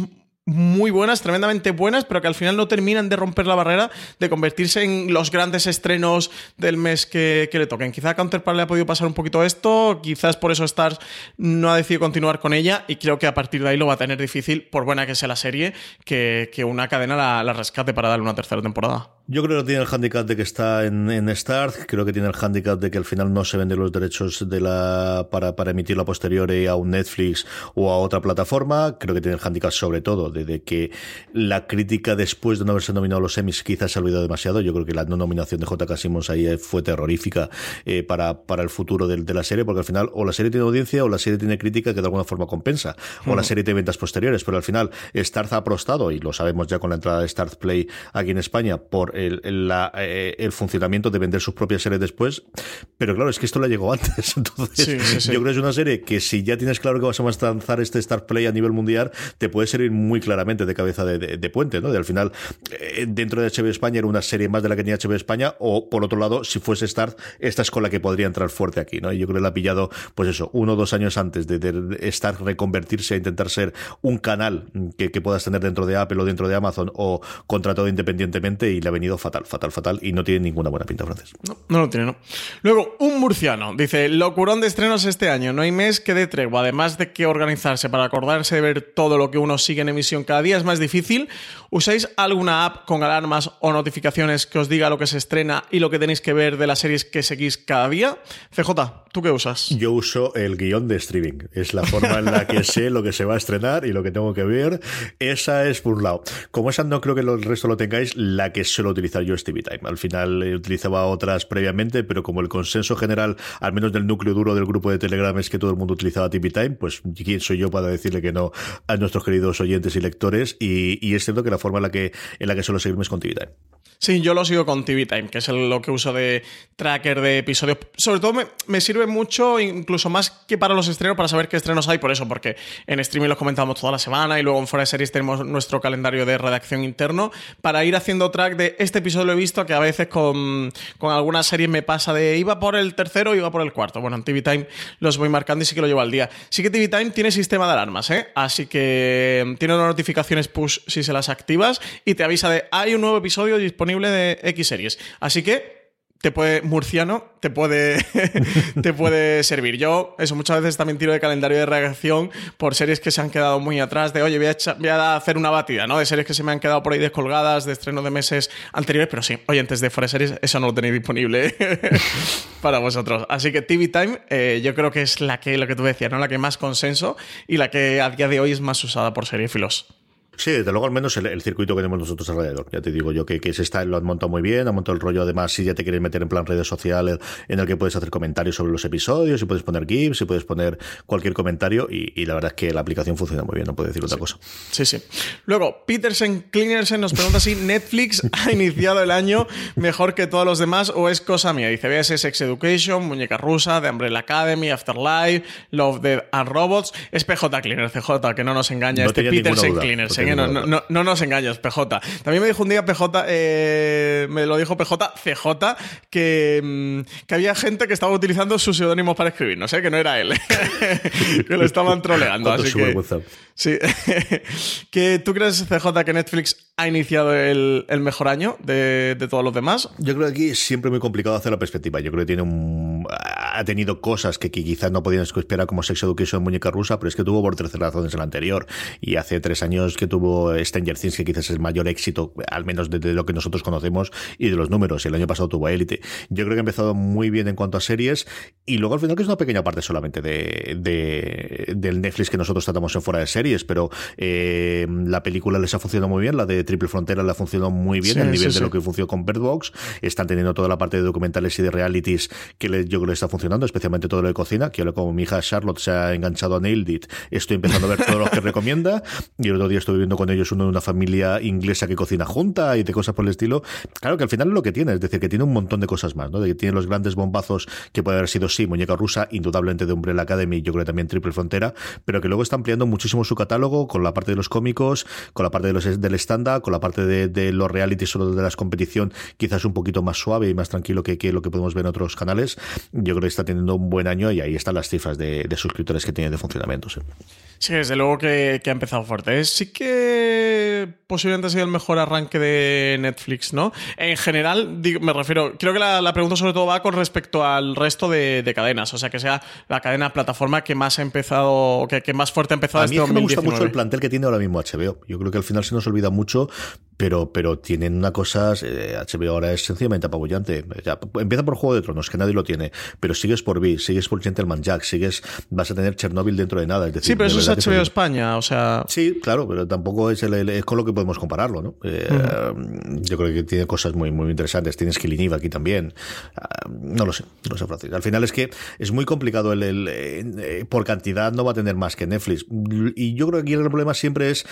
muy buenas, tremendamente buenas, pero que al final no terminan de romper la barrera de convertirse en los grandes estrenos del mes que, le toquen. Quizá a Counterpart le ha podido pasar un poquito esto, quizás por eso Stars no ha decidido continuar con ella y creo que a partir de ahí lo va a tener difícil, por buena que sea la serie, que, una cadena la rescate para darle una tercera temporada.
Yo creo que tiene el handicap de que está en, en, Start, creo que tiene el handicap de que al final no se venden los derechos de la para, para emitirlo a posteriori a un Netflix o a otra plataforma. Creo que tiene el handicap sobre todo de, que la crítica después de no haberse nominado los Emmys quizás se ha olvidado demasiado. Yo creo que la no nominación de J.K. Simmons ahí fue terrorífica eh, para, para el futuro de, de, la serie, porque al final o la serie tiene audiencia o la serie tiene crítica que de alguna forma compensa, o la serie tiene ventas posteriores, pero al final Starz ha apostado, y lo sabemos ya con la entrada de Starz Play aquí en España, por el, eh, el, funcionamiento de vender sus propias series después. Pero claro, es que esto le llegó antes. Entonces, yo creo que es una serie que si ya tienes claro que vas a lanzar este Star Play a nivel mundial, te puede servir muy claramente de cabeza de, puente, ¿no? De al final, eh, dentro de HBO España era una serie más de la que tenía HBO España, o por otro lado, si fuese Star, esta es con la que podría entrar fuerte aquí, ¿no? Y yo creo que la ha pillado, pues eso, uno o dos años antes de, de, Star reconvertirse a intentar ser un canal que, que puedas tener dentro de Apple o dentro de Amazon o contratado independientemente y le ha venido fatal fatal, fatal y no tiene ninguna buena pinta francés.
No, no lo tiene, no. Luego, un murciano. Dice, locurón de estrenos este año. No hay mes que dé tregua. Además de que organizarse para acordarse de ver todo lo que uno sigue en emisión cada día es más difícil. ¿Usáis alguna app con alarmas o notificaciones que os diga lo que se estrena y lo que tenéis que ver de las series que seguís cada día? CJ, ¿tú qué usas?
Yo uso el guion de streaming. Es la forma en la que sé lo que se va a estrenar y lo que tengo que ver. Esa es por un lado. Como esa no creo que el resto lo tengáis, la que suelo utilizar yo TV Time. Al final eh, utilizaba otras previamente, pero como el consenso general, al menos del núcleo duro del grupo de Telegram, es que todo el mundo utilizaba TV Time, pues quién soy yo para decirle que no a nuestros queridos oyentes y lectores. Y, es cierto que la forma en la que, en la que suelo seguirme es con TV Time.
Sí, yo lo sigo con TV Time, que es lo que uso de tracker de episodios. Sobre todo me, sirve mucho, incluso más que para los estrenos, para saber qué estrenos hay, por eso, porque en streaming los comentamos toda la semana y luego en Fuera de Series tenemos nuestro calendario de redacción interno para ir haciendo track de este episodio lo he visto, que a veces con, con algunas series me pasa de iba por el tercero, iba por el cuarto. Bueno, en TV Time los voy marcando y sí que lo llevo al día. Sí que TV Time tiene sistema de alarmas, ¿eh? Así que tiene unas notificaciones push si se las activas y te avisa de hay un nuevo episodio disponible de X series. Así que te puede, murciano, te puede, te puede servir. Yo, eso, muchas veces también tiro de calendario de reacción por series que se han quedado muy atrás, de, oye, voy a, voy a hacer una batida, ¿no? De series que se me han quedado por ahí descolgadas, de estreno de meses anteriores, pero sí, oye, antes de fuera series, eso no lo tenéis disponible para vosotros. Así que TV Time, eh, yo creo que es la que, lo que tú decías, ¿no? La que más consenso y la que a día de hoy es más usada por seriefilos.
Sí, desde luego al menos el, circuito que tenemos nosotros alrededor. Ya te digo yo que, que se está, lo han montado muy bien, han montado el rollo además si ya te quieres meter en plan redes sociales en el que puedes hacer comentarios sobre los episodios, y puedes poner GIFs, y puedes poner cualquier comentario y, la verdad es que la aplicación funciona muy bien, no puedo decir otra cosa.
Sí, sí. Luego, Petersen Cleanersen nos pregunta si Netflix ha iniciado el año mejor que todos los demás o es cosa mía. Dice, veas Sex Education, Muñeca Rusa, The Umbrella Academy, Afterlife, Love, Dead and Robots. Es PJ Cleaner, CJ, que no nos engaña este Petersen Cleanersen. No, no, no, nos engañes, PJ. También me dijo un día PJ, eh, me lo dijo PJ, CJ, que, mm, que había gente que estaba utilizando sus seudónimos para escribir, no sé, que no era él, que lo estaban troleando. así que, sí. ¿Que ¿Tú crees, CJ, que Netflix ha iniciado el, mejor año de, todos los demás?
Yo creo que aquí es siempre muy complicado hacer la perspectiva. Yo creo que tiene un, ha tenido cosas que, quizás no podían esperar como Sex Education Muñeca Rusa, pero es que tuvo por terceras razones el anterior. Y hace tres años que tuvo Stranger Things, que quizás es el mayor éxito, al menos de, lo que nosotros conocemos y de los números. Y el año pasado tuvo Elite. Yo creo que ha empezado muy bien en cuanto a series y luego al final que es una pequeña parte solamente de, del Netflix que nosotros tratamos en fuera de series, pero eh, la película les ha funcionado muy bien, la de Triple Frontera le ha funcionado muy bien, el nivel de lo que funcionó con Bird Box. Están teniendo toda la parte de documentales y de realities que yo creo que está funcionando, especialmente todo lo de cocina, que ahora como mi hija Charlotte se ha enganchado a Nailed It, estoy empezando a ver todo lo que recomienda y el otro día estoy viendo con ellos uno de una familia inglesa que cocina junta y de cosas por el estilo. Claro que al final es lo que tiene, es decir, que tiene un montón de cosas más, ¿no? De que tiene los grandes bombazos que puede haber sido, sí, Muñeca Rusa, indudablemente de Umbrella Academy, yo creo que también Triple Frontera, pero que luego está ampliando muchísimo su catálogo con la parte de los cómicos, con la parte de los del stand con la parte de, los reality solo de las competición, quizás un poquito más suave y más tranquilo que, lo que podemos ver en otros canales. Yo creo que está teniendo un buen año y ahí están las cifras de, suscriptores que tiene de funcionamiento.
Desde luego que, ha empezado fuerte. Sí que posiblemente ha sido el mejor arranque de Netflix, ¿no? En general, me refiero, creo que la, pregunta sobre todo va con respecto al resto de, cadenas, o sea, que sea la cadena plataforma que más ha empezado, que, que más fuerte ha empezado
a mí
este
me gusta mucho el plantel que tiene ahora mismo HBO. Yo creo que al final se nos olvida mucho, pero, pero tienen una cosa, HBO eh, ahora es sencillamente apabullante. empieza por Juego de Tronos, que nadie lo tiene, pero sigues por V, sigues por Gentleman Jack, sigues, vas a tener Chernobyl dentro de nada. Es decir,
sí, pero eso es HBO España, o sea.
Sí, claro, pero tampoco es, el, es con lo que podemos compararlo, ¿no? Eh, yo creo que tiene cosas muy, muy interesantes. Tienes Killing aquí también. Ah, no lo sé, no lo sé, Francis. Al final es que es muy complicado el, eh, por cantidad no va a tener más que Netflix. Y yo creo que aquí el problema siempre es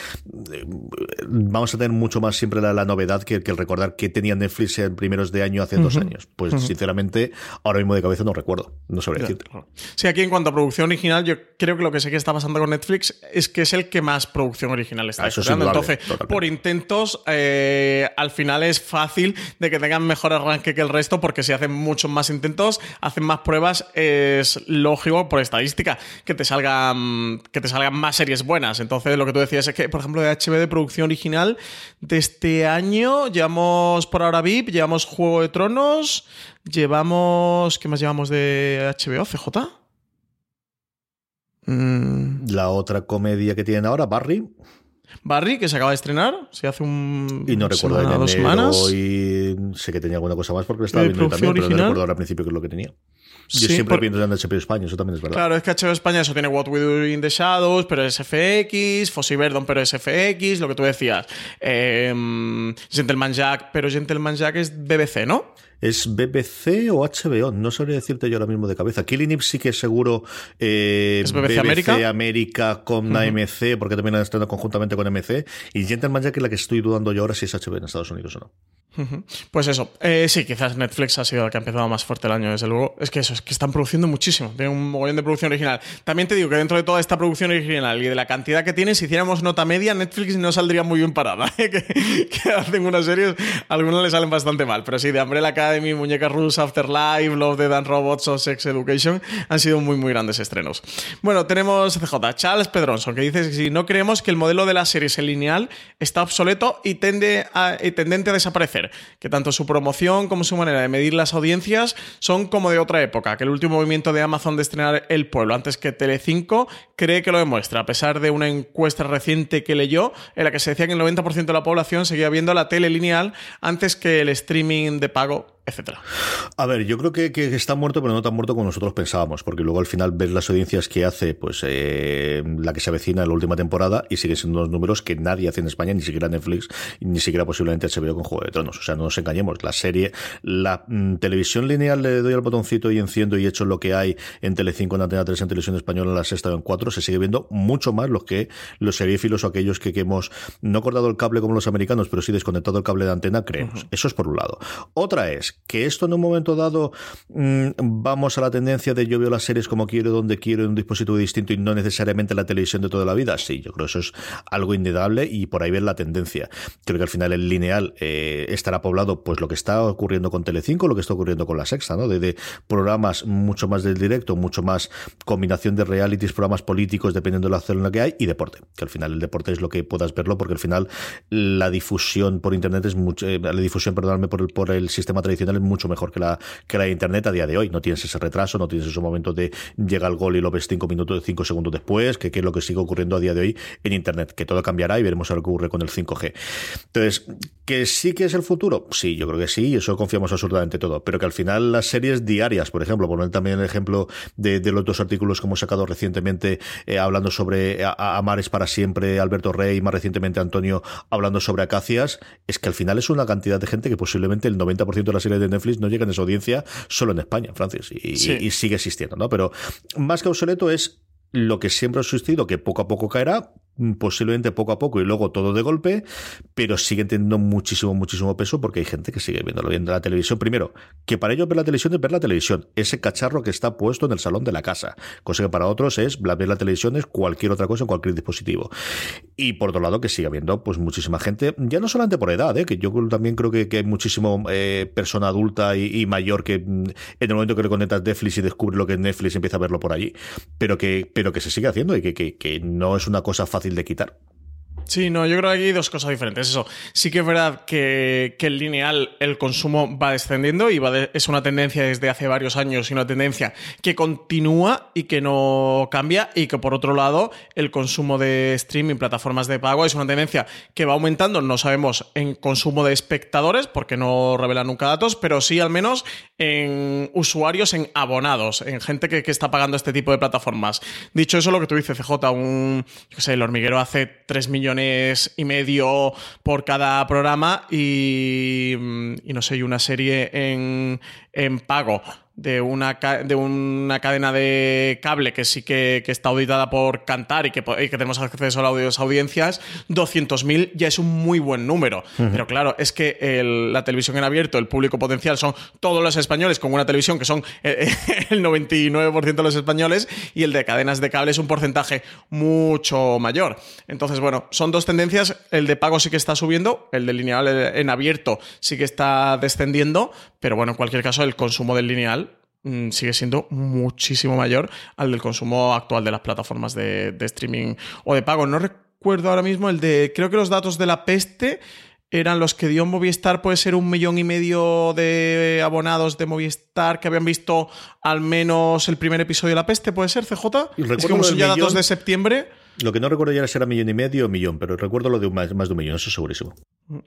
vamos a tener mucho más siempre la, novedad que, el recordar que tenía Netflix en primeros de año hace dos años. Pues sinceramente, ahora mismo de cabeza no recuerdo. No sabría decirte.
Sí, aquí en cuanto a producción original, yo creo que lo que sé que está pasando con Netflix es que es el que más producción original está ah, Entonces, por intentos, eh, al final es fácil de que tengan mejor arranque que el resto, porque si hacen muchos más intentos, hacen más pruebas, es lógico por estadística que te salgan, que te salgan más series buenas. Entonces, lo que tú decías es que, por ejemplo, de HB de producción original, de este año llevamos por ahora VIP, llevamos Juego de Tronos, llevamos. ¿Qué más llevamos de HBO? ¿CJ?
Mm. La otra comedia que tienen ahora, Barry.
Barry, que se acaba de estrenar, se hace un.
Y no recuerdo semana, dos semanas. Y sé que tenía alguna cosa más porque lo estaba viendo también, pero no recuerdo ahora al principio qué es lo que tenía. Yo siempre por... viendo en HBO España, eso también es verdad.
Claro, es que HBO España eso tiene What We Do in the Shadows, pero es FX, Fossi Verdon, pero es FX, lo que tú decías. Eh, Gentleman Jack, pero Gentleman Jack es BBC, ¿no?
¿Es BBC o HBO? No sabría decirte yo ahora mismo de cabeza. Killing Eve sí que es seguro eh,
¿Es BBC, América?
América con AMC, porque también han estado conjuntamente con AMC. Y Gentleman Jack es la que estoy dudando yo ahora si es HBO en Estados Unidos o no.
Pues eso, eh, sí, quizás Netflix ha sido el que ha empezado más fuerte el año, desde luego. Es que eso, es que están produciendo muchísimo, tienen un mogollón de producción original. También te digo que dentro de toda esta producción original y de la cantidad que tiene, si hiciéramos nota media, Netflix no saldría muy bien parada. ¿eh? que, hacen unas series, algunas le salen bastante mal, pero sí, de Umbrella Academy, Muñeca Rules, Afterlife, Love, the Dance Robots o Sex Education han sido muy, muy grandes estrenos. Bueno, tenemos CJ, Charles Pedronson, que dice que si no creemos que el modelo de las series en lineal está obsoleto y, tende a, y tendente a desaparecer que tanto su promoción como su manera de medir las audiencias son como de otra época, que el último movimiento de Amazon de estrenar El Pueblo antes que Telecinco cree que lo demuestra, a pesar de una encuesta reciente que leyó en la que se decía que el 90% de la población seguía viendo la tele lineal antes que el streaming de pago etcétera.
A ver, yo creo que, está muerto, pero no tan muerto como nosotros pensábamos, porque luego al final ves las audiencias que hace, pues eh, la que se avecina en la última temporada y sigue siendo unos números que nadie hace en España, ni siquiera Netflix, ni siquiera posiblemente HBO con Juego de Tronos. O sea, no nos engañemos, la serie, la mm, televisión lineal le doy al botoncito y enciendo y hecho lo que hay en Telecinco, en Antena 3, en Televisión Española, en la sexta o en cuatro, se sigue viendo mucho más los que los seriéfilos o aquellos que, hemos no cortado el cable como los americanos, pero sí desconectado el cable de antena, creemos. Eso es por un lado. Otra es que esto en un momento dado mm, vamos a la tendencia de yo veo las series como quiero, donde quiero, en un dispositivo distinto y no necesariamente la televisión de toda la vida. Sí, yo creo que eso es algo indudable y por ahí ver la tendencia. Creo que al final el lineal eh, estará poblado pues lo que está ocurriendo con Telecinco, lo que está ocurriendo con la Sexta, ¿no? De, programas mucho más del directo, mucho más combinación de realities, programas políticos, dependiendo de la zona que hay, y deporte. Que al final el deporte es lo que puedas verlo, porque al final la difusión por internet es mucho, eh, la difusión, perdóname, por el, por el sistema tradicional es mucho mejor que la, que la Internet a día de hoy. No tienes ese retraso, no tienes ese momento de llega el gol y lo ves cinco minutos, cinco segundos después, que, es lo que sigue ocurriendo a día de hoy en Internet, que todo cambiará y veremos a lo que ocurre con el 5G. Entonces, ¿que sí que es el futuro? Sí, yo creo que sí, y eso confiamos absolutamente todo, pero que al final las series diarias, por ejemplo, poner también el ejemplo de, los dos artículos que hemos sacado recientemente eh, hablando sobre Amares para siempre, Alberto Rey, y más recientemente Antonio hablando sobre Acacias, es que al final es una cantidad de gente que posiblemente el 90% de las series de Netflix no llegan a esa audiencia solo en España, Francis, y, y sigue existiendo, ¿no? Pero más que obsoleto es lo que siempre ha existido, que poco a poco caerá, posiblemente poco a poco y luego todo de golpe, pero siguen teniendo muchísimo, muchísimo peso porque hay gente que sigue viéndolo viendo la televisión. Primero, que para ellos ver la televisión es ver la televisión, ese cacharro que está puesto en el salón de la casa, cosa que para otros es ver la televisión es cualquier otra cosa en cualquier dispositivo. Y por otro lado, que sigue habiendo pues muchísima gente, ya no solamente por edad, ¿eh? que yo también creo que, hay muchísimo eh, persona adulta y, mayor que mm, en el momento que le conectas Netflix y descubre lo que es Netflix empieza a verlo por allí, pero que, pero que se sigue haciendo y que, que no es una cosa fácil de quitar.
Sí, no, yo creo que aquí hay dos cosas diferentes. Eso, sí que es verdad que, que el lineal, el consumo va descendiendo y va es una tendencia desde hace varios años y una tendencia que continúa y que no cambia y que por otro lado el consumo de streaming, plataformas de pago es una tendencia que va aumentando, no sabemos en consumo de espectadores porque no revelan nunca datos, pero sí al menos en usuarios, en abonados, en gente que, que está pagando este tipo de plataformas. Dicho eso, lo que tú dices, CJ, un, yo sé, el hormiguero hace 3 millones y medio por cada programa y, y no sé, y una serie en, en pago de una, de una cadena de cable que sí que, está auditada por Cantar y que, que tenemos acceso a las audiencias, 200.000 ya es un muy buen número. Pero claro, es que la televisión en abierto, el público potencial son todos los españoles con una televisión que son el 99% de los españoles y el de cadenas de cable es un porcentaje mucho mayor. Entonces, bueno, son dos tendencias. El de pago sí que está subiendo, el de lineal en abierto sí que está descendiendo, pero bueno, en cualquier caso, el consumo del lineal mm, sigue siendo muchísimo mayor al del consumo actual de las plataformas de, streaming o de pago. No recuerdo ahora mismo el de, creo que los datos de la peste eran los que dio Movistar, puede ser un millón y medio de abonados de Movistar que habían visto al menos el primer episodio de La Peste, ¿puede ser, CJ? Es que como son ya datos de septiembre...
Lo que no recuerdo ya era millón y medio o millón, pero recuerdo lo de más, más de un millón, eso segurísimo.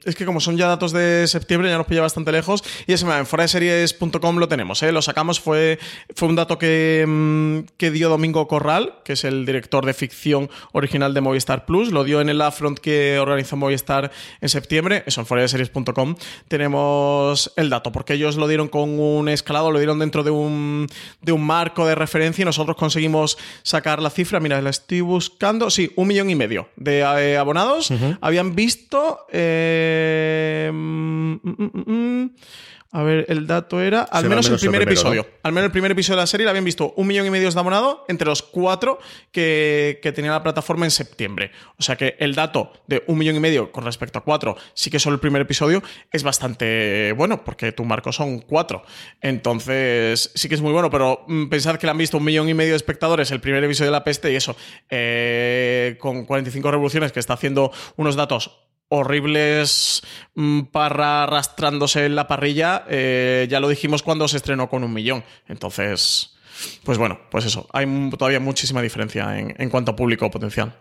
Es que como son ya datos de septiembre, ya nos pilla bastante lejos. Y ese en fuera de series.com lo tenemos, ¿eh? lo sacamos. Fue, fue un dato que, mm, que, dio Domingo Corral, que es el director de ficción original de Movistar Plus. Lo dio en el Afront que organizó Movistar en septiembre. Eso en fuera de series.com tenemos el dato, porque ellos lo dieron con un escalado, lo dieron dentro de un, de un marco de referencia y nosotros conseguimos sacar la cifra. Mira, la estoy buscando. Sí, un millón y medio de eh, abonados habían visto. Eh, eh, mm, mm, mm, a ver, el dato era. Al menos, el primer episodio. Al menos el primer episodio de la serie la habían visto un millón y medio de abonado entre los cuatro que, tenía la plataforma en septiembre. O sea que el dato de un millón y medio con respecto a cuatro, sí que solo el primer episodio, es bastante bueno, porque tu marco son cuatro. Entonces, sí que es muy bueno, pero pensad que le han visto un millón y medio de espectadores el primer episodio de La Peste y eso, eh, con 45 revoluciones, que está haciendo unos datos horribles mm, para arrastrándose en la parrilla, eh, ya lo dijimos cuando se estrenó con un millón. Entonces, pues bueno, pues eso, hay todavía muchísima diferencia en, en cuanto a público potencial.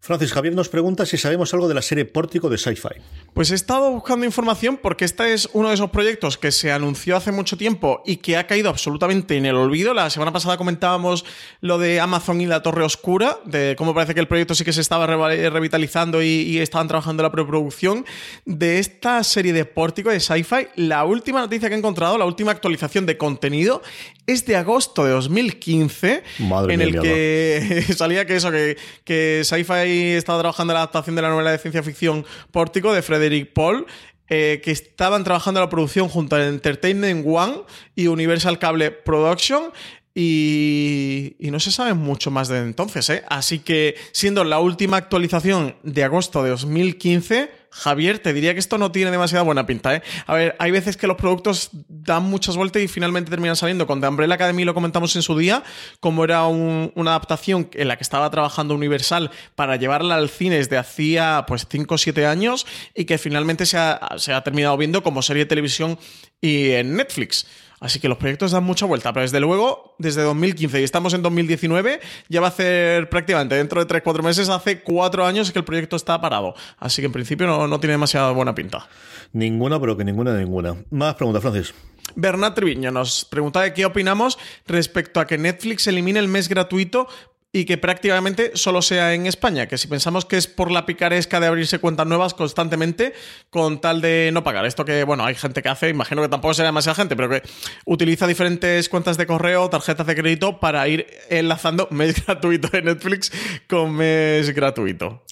Francis Javier nos pregunta si sabemos algo de la serie Pórtico de Sci-Fi.
Pues he estado buscando información porque este es uno de esos proyectos que se anunció hace mucho tiempo y que ha caído absolutamente en el olvido. La semana pasada comentábamos lo de Amazon y la Torre Oscura, de cómo parece que el proyecto sí que se estaba revitalizando y, estaban trabajando en la preproducción. De esta serie de Pórtico de Sci-Fi, la última noticia que he encontrado, la última actualización de contenido, es de agosto de 2015, en el que salía que eso, que, que Sci-Fi estaba trabajando en la adaptación de la novela de ciencia ficción Pórtico de Frederick Paul. Eh, que estaban trabajando en la producción junto a Entertainment One y Universal Cable Production y, y, no se sabe mucho más de entonces, ¿eh? Así que, siendo la última actualización de agosto de 2015, Javier, te diría que esto no tiene demasiada buena pinta, ¿eh? A ver, hay veces que los productos dan muchas vueltas y finalmente terminan saliendo. Con The Umbrella Academy lo comentamos en su día, como era una adaptación en la que estaba trabajando Universal para llevarla al cine desde hacía pues 5 o 7 años y que finalmente se ha, se ha terminado viendo como serie de televisión y en Netflix. Así que los proyectos dan mucha vuelta, pero desde luego, desde 2015 y estamos en 2019, ya va a hacer prácticamente dentro de 3-4 meses, hace 4 años que el proyecto está parado. Así que en principio no, tiene demasiada buena pinta.
Ninguna, pero que ninguna de ninguna. Más preguntas, Francis.
Bernat Triviño nos pregunta de qué opinamos respecto a que Netflix elimine el mes gratuito y que prácticamente solo sea en España, que si pensamos que es por la picaresca de abrirse cuentas nuevas constantemente con tal de no pagar. Esto que, bueno, hay gente que hace, imagino que tampoco será demasiada gente, pero que utiliza diferentes cuentas de correo, tarjetas de crédito para ir enlazando mes gratuito de Netflix con mes gratuito.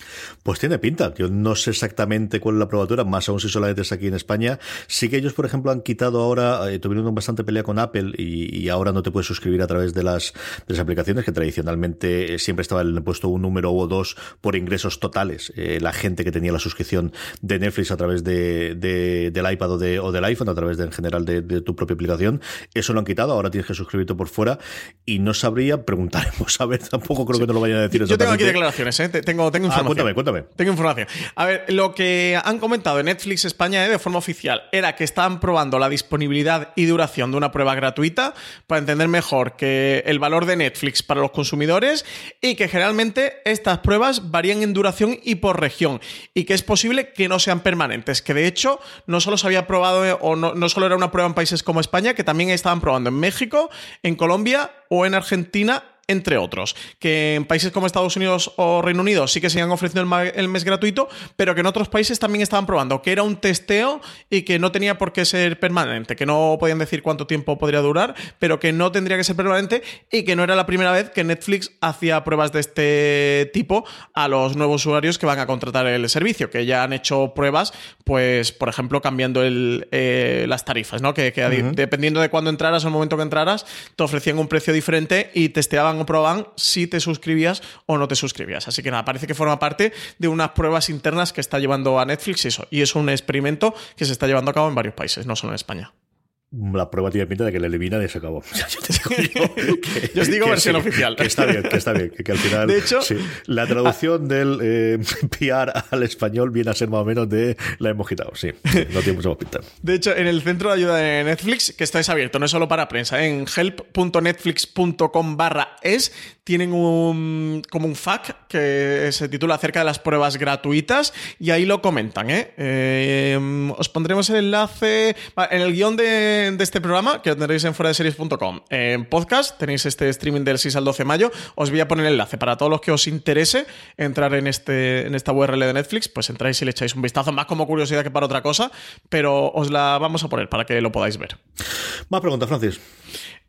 Pues tiene pinta. Yo no sé exactamente cuál es la probatura, más aún si solamente es aquí en España. Sí que ellos, por ejemplo, han quitado ahora, eh, tuvieron bastante pelea con Apple y, ahora no te puedes suscribir a través de las, de las aplicaciones que tradicionalmente eh, siempre estaba el puesto un número o dos por ingresos totales. Eh, la gente que tenía la suscripción de Netflix a través de, del iPad o, de, o, del iPhone, a través de, en general de, tu propia aplicación, eso lo han quitado. Ahora tienes que suscribirte por fuera y no sabría, preguntaremos. A ver, tampoco creo que no lo vayan a decir.
Yo tengo aquí declaraciones, ¿eh? tengo, tengo ah, información.
cuéntame, cuéntame.
Tengo información. A ver, lo que han comentado en Netflix España de forma oficial era que estaban probando la disponibilidad y duración de una prueba gratuita para entender mejor que el valor de Netflix para los consumidores y que generalmente estas pruebas varían en duración y por región y que es posible que no sean permanentes, que de hecho no solo se había probado eh, o no, no solo era una prueba en países como España, que también estaban probando en México, en Colombia o en Argentina entre otros. Que en países como Estados Unidos o Reino Unido sí que se han ofrecido el, mes gratuito, pero que en otros países también estaban probando, que era un testeo y que no tenía por qué ser permanente, que no podían decir cuánto tiempo podría durar, pero que no tendría que ser permanente y que no era la primera vez que Netflix hacía pruebas de este tipo a los nuevos usuarios que van a contratar el servicio, que ya han hecho pruebas, pues, por ejemplo, cambiando eh, las tarifas, ¿no? Que, dependiendo de cuándo entraras o el momento que entraras, te ofrecían un precio diferente y testeaban o probaban si te suscribías o no te suscribías. Así que nada, parece que forma parte de unas pruebas internas que está llevando a Netflix y eso. Y es un experimento que se está llevando a cabo en varios países, no solo en España
la prueba tiene pinta de que le eliminan y se acabó.
yo, os digo versión oficial.
Que está bien, que está bien. Que, al final.
De hecho,
la traducción del eh, PR al español viene a ser más o menos de la hemos quitado. Sí, no tiene mucho más pinta.
De hecho, en el centro de ayuda de Netflix, que estáis abierto, no es solo para prensa, en help.netflix.com barra es, tienen un, como un FAQ que se titula acerca de las pruebas gratuitas y ahí lo comentan. ¿eh? eh os pondremos el enlace en el guion de este programa, que tendréis en fuera de series.com. En podcast tenéis este streaming del 6 al 12 de mayo. Os voy a poner el enlace para todos los que os interese entrar en, este, en esta URL de Netflix, pues entráis y le echáis un vistazo, más como curiosidad que para otra cosa, pero os la vamos a poner para que lo podáis ver.
Más preguntas, Francis.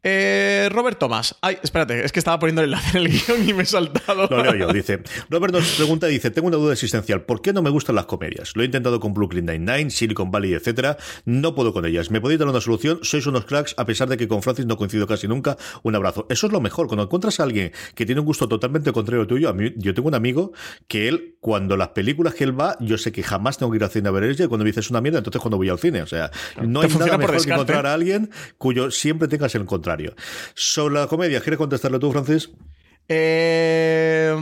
Eh, Robert Thomas. Ay, espérate, es que estaba poniendo el enlace en el guion y me he saltado.
Lo leo yo, dice. Robert nos pregunta, dice, tengo una duda existencial. ¿Por qué no me gustan las comedias? Lo he intentado con Brooklyn Nine-Nine, Silicon Valley, etcétera. No puedo con ellas. ¿Me podéis dar una solución? Sois unos cracks, a pesar de que con Francis no coincido casi nunca. Un abrazo. Eso es lo mejor. Cuando encuentras a alguien que tiene un gusto totalmente contrario tuyo, a mí, yo tengo un amigo que él, cuando las películas que él va, yo sé que jamás tengo que ir al cine a ver ella, y cuando me dices una mierda, entonces cuando voy al cine. O sea, no hay nada mejor que encontrar a alguien cuyo siempre tengas el Sobre la comedia, ¿quieres contestarle tú, Francis?
Eh,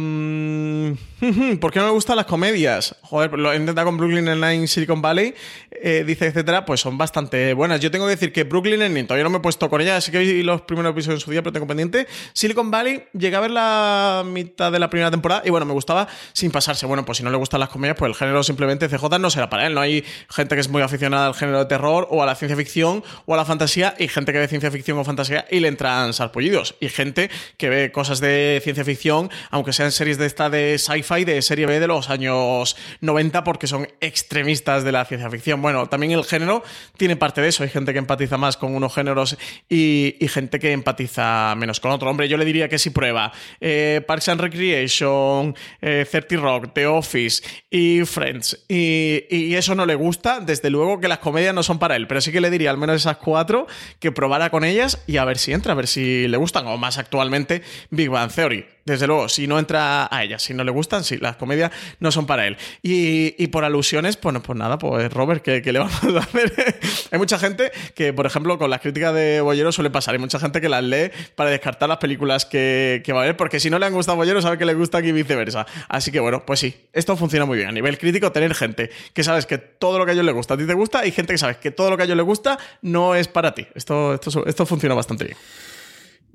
¿Por qué no me gustan las comedias? Joder, lo he intentado con Brooklyn Nine-Nine, Silicon Valley, eh, dice, etcétera, pues son bastante buenas. Yo tengo que decir que Brooklyn Nine-Nine, todavía no me he puesto con ella, así que vi los primeros episodios en su día, pero tengo pendiente. Silicon Valley, llegué a ver la mitad de la primera temporada y bueno, me gustaba sin pasarse. Bueno, pues si no le gustan las comedias, pues el género simplemente CJ no será para él. No hay gente que es muy aficionada al género de terror o a la ciencia ficción o a la fantasía y gente que ve ciencia ficción o fantasía y le entran sarpullidos. Y gente que ve cosas de ciencia ficción, aunque sean series de esta de sci-fi, de serie B de los años 90, porque son extremistas de la ciencia ficción. Bueno, también el género tiene parte de eso. Hay gente que empatiza más con unos géneros y, gente que empatiza menos con otro. Hombre, yo le diría que si prueba eh, Parks and Recreation, eh, 30 Rock, The Office y Friends, y, y eso no le gusta, desde luego que las comedias no son para él, pero sí que le diría al menos esas cuatro que probara con ellas y a ver si entra, a ver si le gustan, o más actualmente Big Bang Theory desde luego, si no entra a ella, si no le gustan, sí, las comedias no son para él. Y, por alusiones, bueno, pues nada, pues Robert, ¿qué, le vamos a hacer? hay mucha gente que, por ejemplo, con las críticas de Bollero suele pasar. Hay mucha gente que las lee para descartar las películas que, va a ver, porque si no le han gustado Bollero, sabe que le gusta y viceversa. Así que bueno, pues sí, esto funciona muy bien. A nivel crítico, tener gente que sabes que todo lo que a ellos les gusta a ti te gusta y gente que sabes que todo lo que a ellos les gusta no es para ti. Esto, esto, esto funciona bastante bien.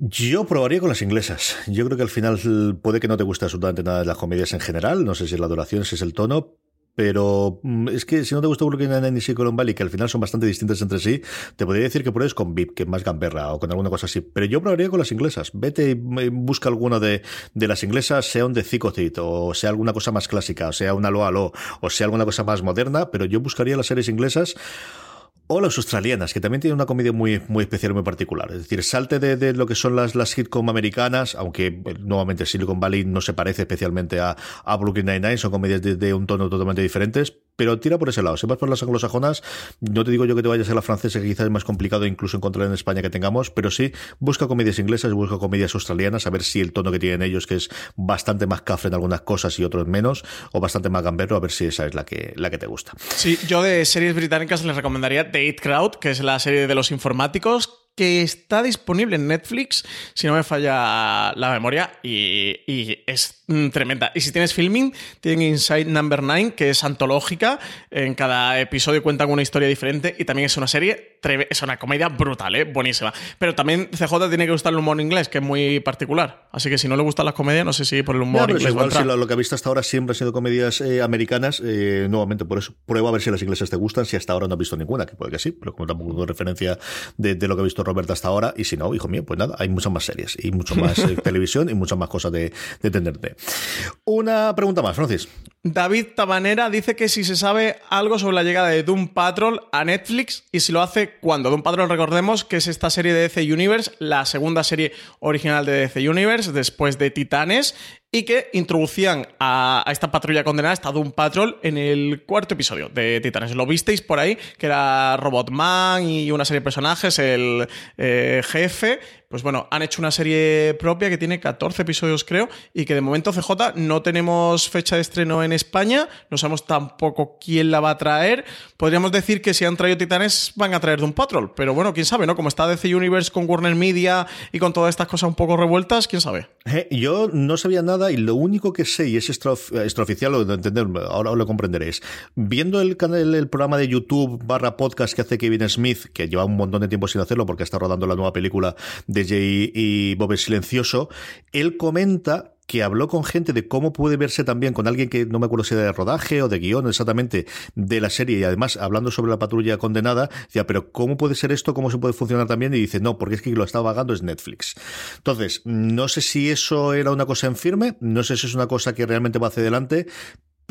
Yo probaría con las inglesas. Yo creo que al final puede que no te guste absolutamente nada de las comedias en general. No sé si es la duración, si es el tono, pero mm, es que si no te gusta Brooklyn Nine-Nine y Silicon que al final son bastante distintas entre sí, te podría decir que pruebes con VIP, que es más gamberra o con alguna cosa así. Pero yo probaría con las inglesas. Vete y busca alguna de, de las inglesas, sea un de Zicocit, o sea alguna cosa más clásica, o sea una Lo Lo, o sea alguna cosa más moderna, pero yo buscaría las series inglesas o las australianas, que también tienen una comedia muy, muy especial, muy particular. Es decir, salte de, lo que son las, las sitcom americanas, aunque eh, nuevamente Silicon Valley no se parece especialmente a, a Brooklyn Nine-Nine, son comedias de, un tono totalmente diferentes, pero tira por ese lado. Si vas por las anglosajonas, no te digo yo que te vayas a la francesa, que quizás es más complicado incluso encontrar en España que tengamos, pero sí, busca comedias inglesas, busca comedias australianas, a ver si el tono que tienen ellos, que es bastante más cafre en algunas cosas y otros menos, o bastante más gambero, a ver si esa es la que, la que te gusta.
Sí, yo de series británicas les recomendaría The It Crowd, que es la serie de los informáticos, que está disponible en Netflix, si no me falla la memoria, y, es mm, tremenda. Y si tienes filming, tienen Inside Number 9, que es antológica, en cada episodio cuentan una historia diferente y también es una serie, es una comedia brutal, ¿eh? buenísima. Pero también CJ tiene que gustar el humor inglés, que es muy particular. Así que si no le gustan las comedias, no sé si por el humor inglés.
Igual si lo, que ha visto hasta ahora siempre han sido comedias eh, americanas, eh, nuevamente por eso prueba a ver si las inglesas te gustan, si hasta ahora no has visto ninguna, que puede que sí, pero como tampoco tengo referencia de, de lo que he visto Roberta hasta ahora, y si no, hijo mío, pues nada, hay muchas más series y mucho más eh, televisión y muchas más cosas de, de. Una pregunta más, Francis.
David Tabanera dice que si se sabe algo sobre la llegada de Doom Patrol a Netflix y si lo hace cuando. Doom Patrol, recordemos que es esta serie de DC Universe, la segunda serie original de DC Universe, después de Titanes, y que introducían a, esta patrulla condenada, esta Doom Patrol, en el cuarto episodio de Titanes. Lo visteis por ahí, que era Robotman y una serie de personajes, el eh, jefe, pues bueno, han hecho una serie propia que tiene 14 episodios, creo, y que de momento CJ no tenemos fecha de estreno en España, no sabemos tampoco quién la va a traer. Podríamos decir que si han traído Titanes van a traer un Patrol, pero bueno, quién sabe, ¿no? Como está DC Universe con Warner Media y con todas estas cosas un poco revueltas, quién sabe.
Eh, yo no sabía nada y lo único que sé, y es extraoficial, lo de entender, ahora lo comprenderéis. Viendo el, canal, el programa de YouTube barra podcast que hace Kevin Smith, que lleva un montón de tiempo sin hacerlo porque está rodando la nueva película de y Bob Silencioso, él comenta que habló con gente de cómo puede verse también con alguien que no me acuerdo si era de rodaje o de guion exactamente de la serie y además hablando sobre la patrulla condenada, decía, pero ¿cómo puede ser esto? ¿Cómo se puede funcionar también? Y dice, no, porque es que lo está pagando es Netflix. Entonces, no sé si eso era una cosa en firme, no sé si es una cosa que realmente va hacia adelante,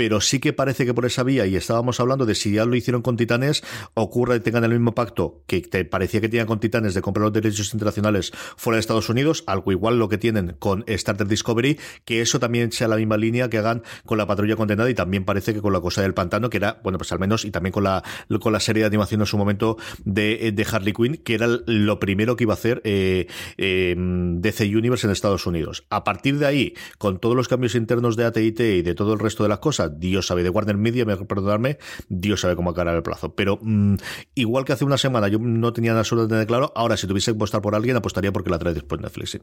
pero sí que parece que por esa vía, y estábamos hablando de si ya lo hicieron con Titanes, ocurra que tengan el mismo pacto que te parecía que tenían con Titanes de comprar los derechos internacionales fuera de Estados Unidos, algo igual lo que tienen con Starter Discovery, que eso también sea la misma línea que hagan con la patrulla condenada y también parece que con la cosa del pantano, que era, bueno, pues al menos, y también con la, con la serie de animación en su momento de, de Harley Quinn, que era lo primero que iba a hacer eh, eh, DC Universe en Estados Unidos. A partir de ahí, con todos los cambios internos de AT&T y de todo el resto de las cosas, Dios sabe, de Warner Media, me perdonarme, Dios sabe cómo acabar el plazo. Pero mm, igual que hace una semana yo no tenía absolutamente claro, ahora si tuviese que apostar por alguien, apostaría porque la trae después Netflix.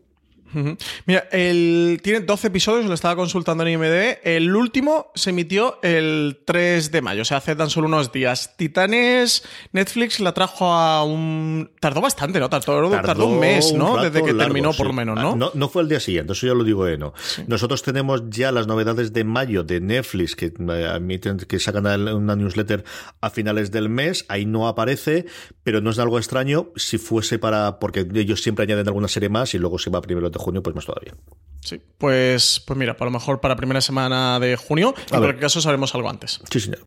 Mira, el, tiene 12 episodios, lo estaba consultando en IMDb. El último se emitió el 3 de mayo, o sea, hace tan solo unos días. Titanes, Netflix la trajo a un. Tardó bastante, ¿no? Tardó, tardó, un mes, ¿no? Desde que terminó, por lo menos,
ah, ¿no? ¿no? fue el día siguiente, eso ya lo digo, ¿eh? No. Nosotros tenemos ya las novedades de mayo de Netflix que eh, que sacan una newsletter a finales del mes. Ahí no aparece, pero no es algo extraño si fuese para. porque ellos siempre añaden alguna serie más y luego se va primero de junio, pues más todavía.
Sí, pues, pues mira, a lo mejor para primera semana de junio, en cualquier caso sabremos algo antes.
Sí, señor.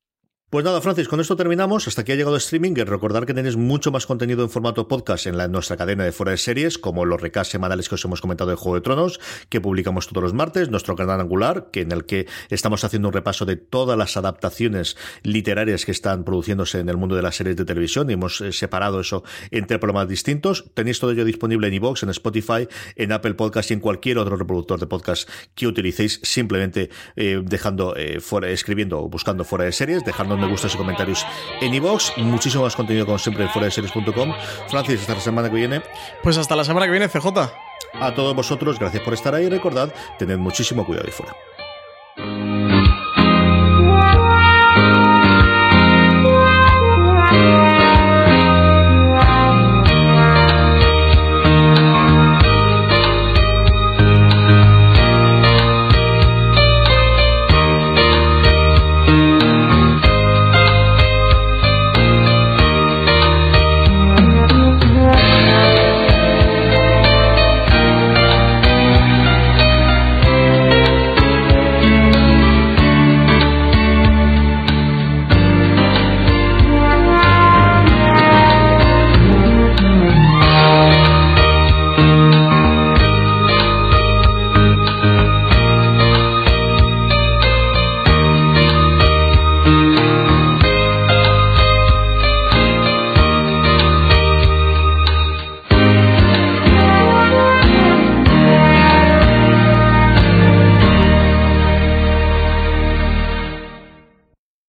Pues nada, Francis, con esto terminamos. Hasta aquí ha llegado streaming. Recordar que tenéis mucho más contenido en formato podcast en, la, nuestra cadena de fuera de series, como los recasts semanales que os hemos comentado de Juego de Tronos, que publicamos todos los martes, nuestro canal angular, que en el que estamos haciendo un repaso de todas las adaptaciones literarias que están produciéndose en el mundo de las series de televisión y hemos eh, separado eso entre programas distintos. Tenéis todo ello disponible en iVoox, en Spotify, en Apple Podcast y en cualquier otro reproductor de podcast que utilicéis, simplemente eh, dejando eh, fuera, escribiendo o buscando fuera de series, dejando me gustas y comentarios en iVoox. Muchísimo más contenido, como siempre, en fuera de series.com. Francis, hasta la semana que viene.
Pues hasta la semana que viene, CJ.
A todos vosotros, gracias por estar ahí. Recordad, tened muchísimo cuidado y fuera.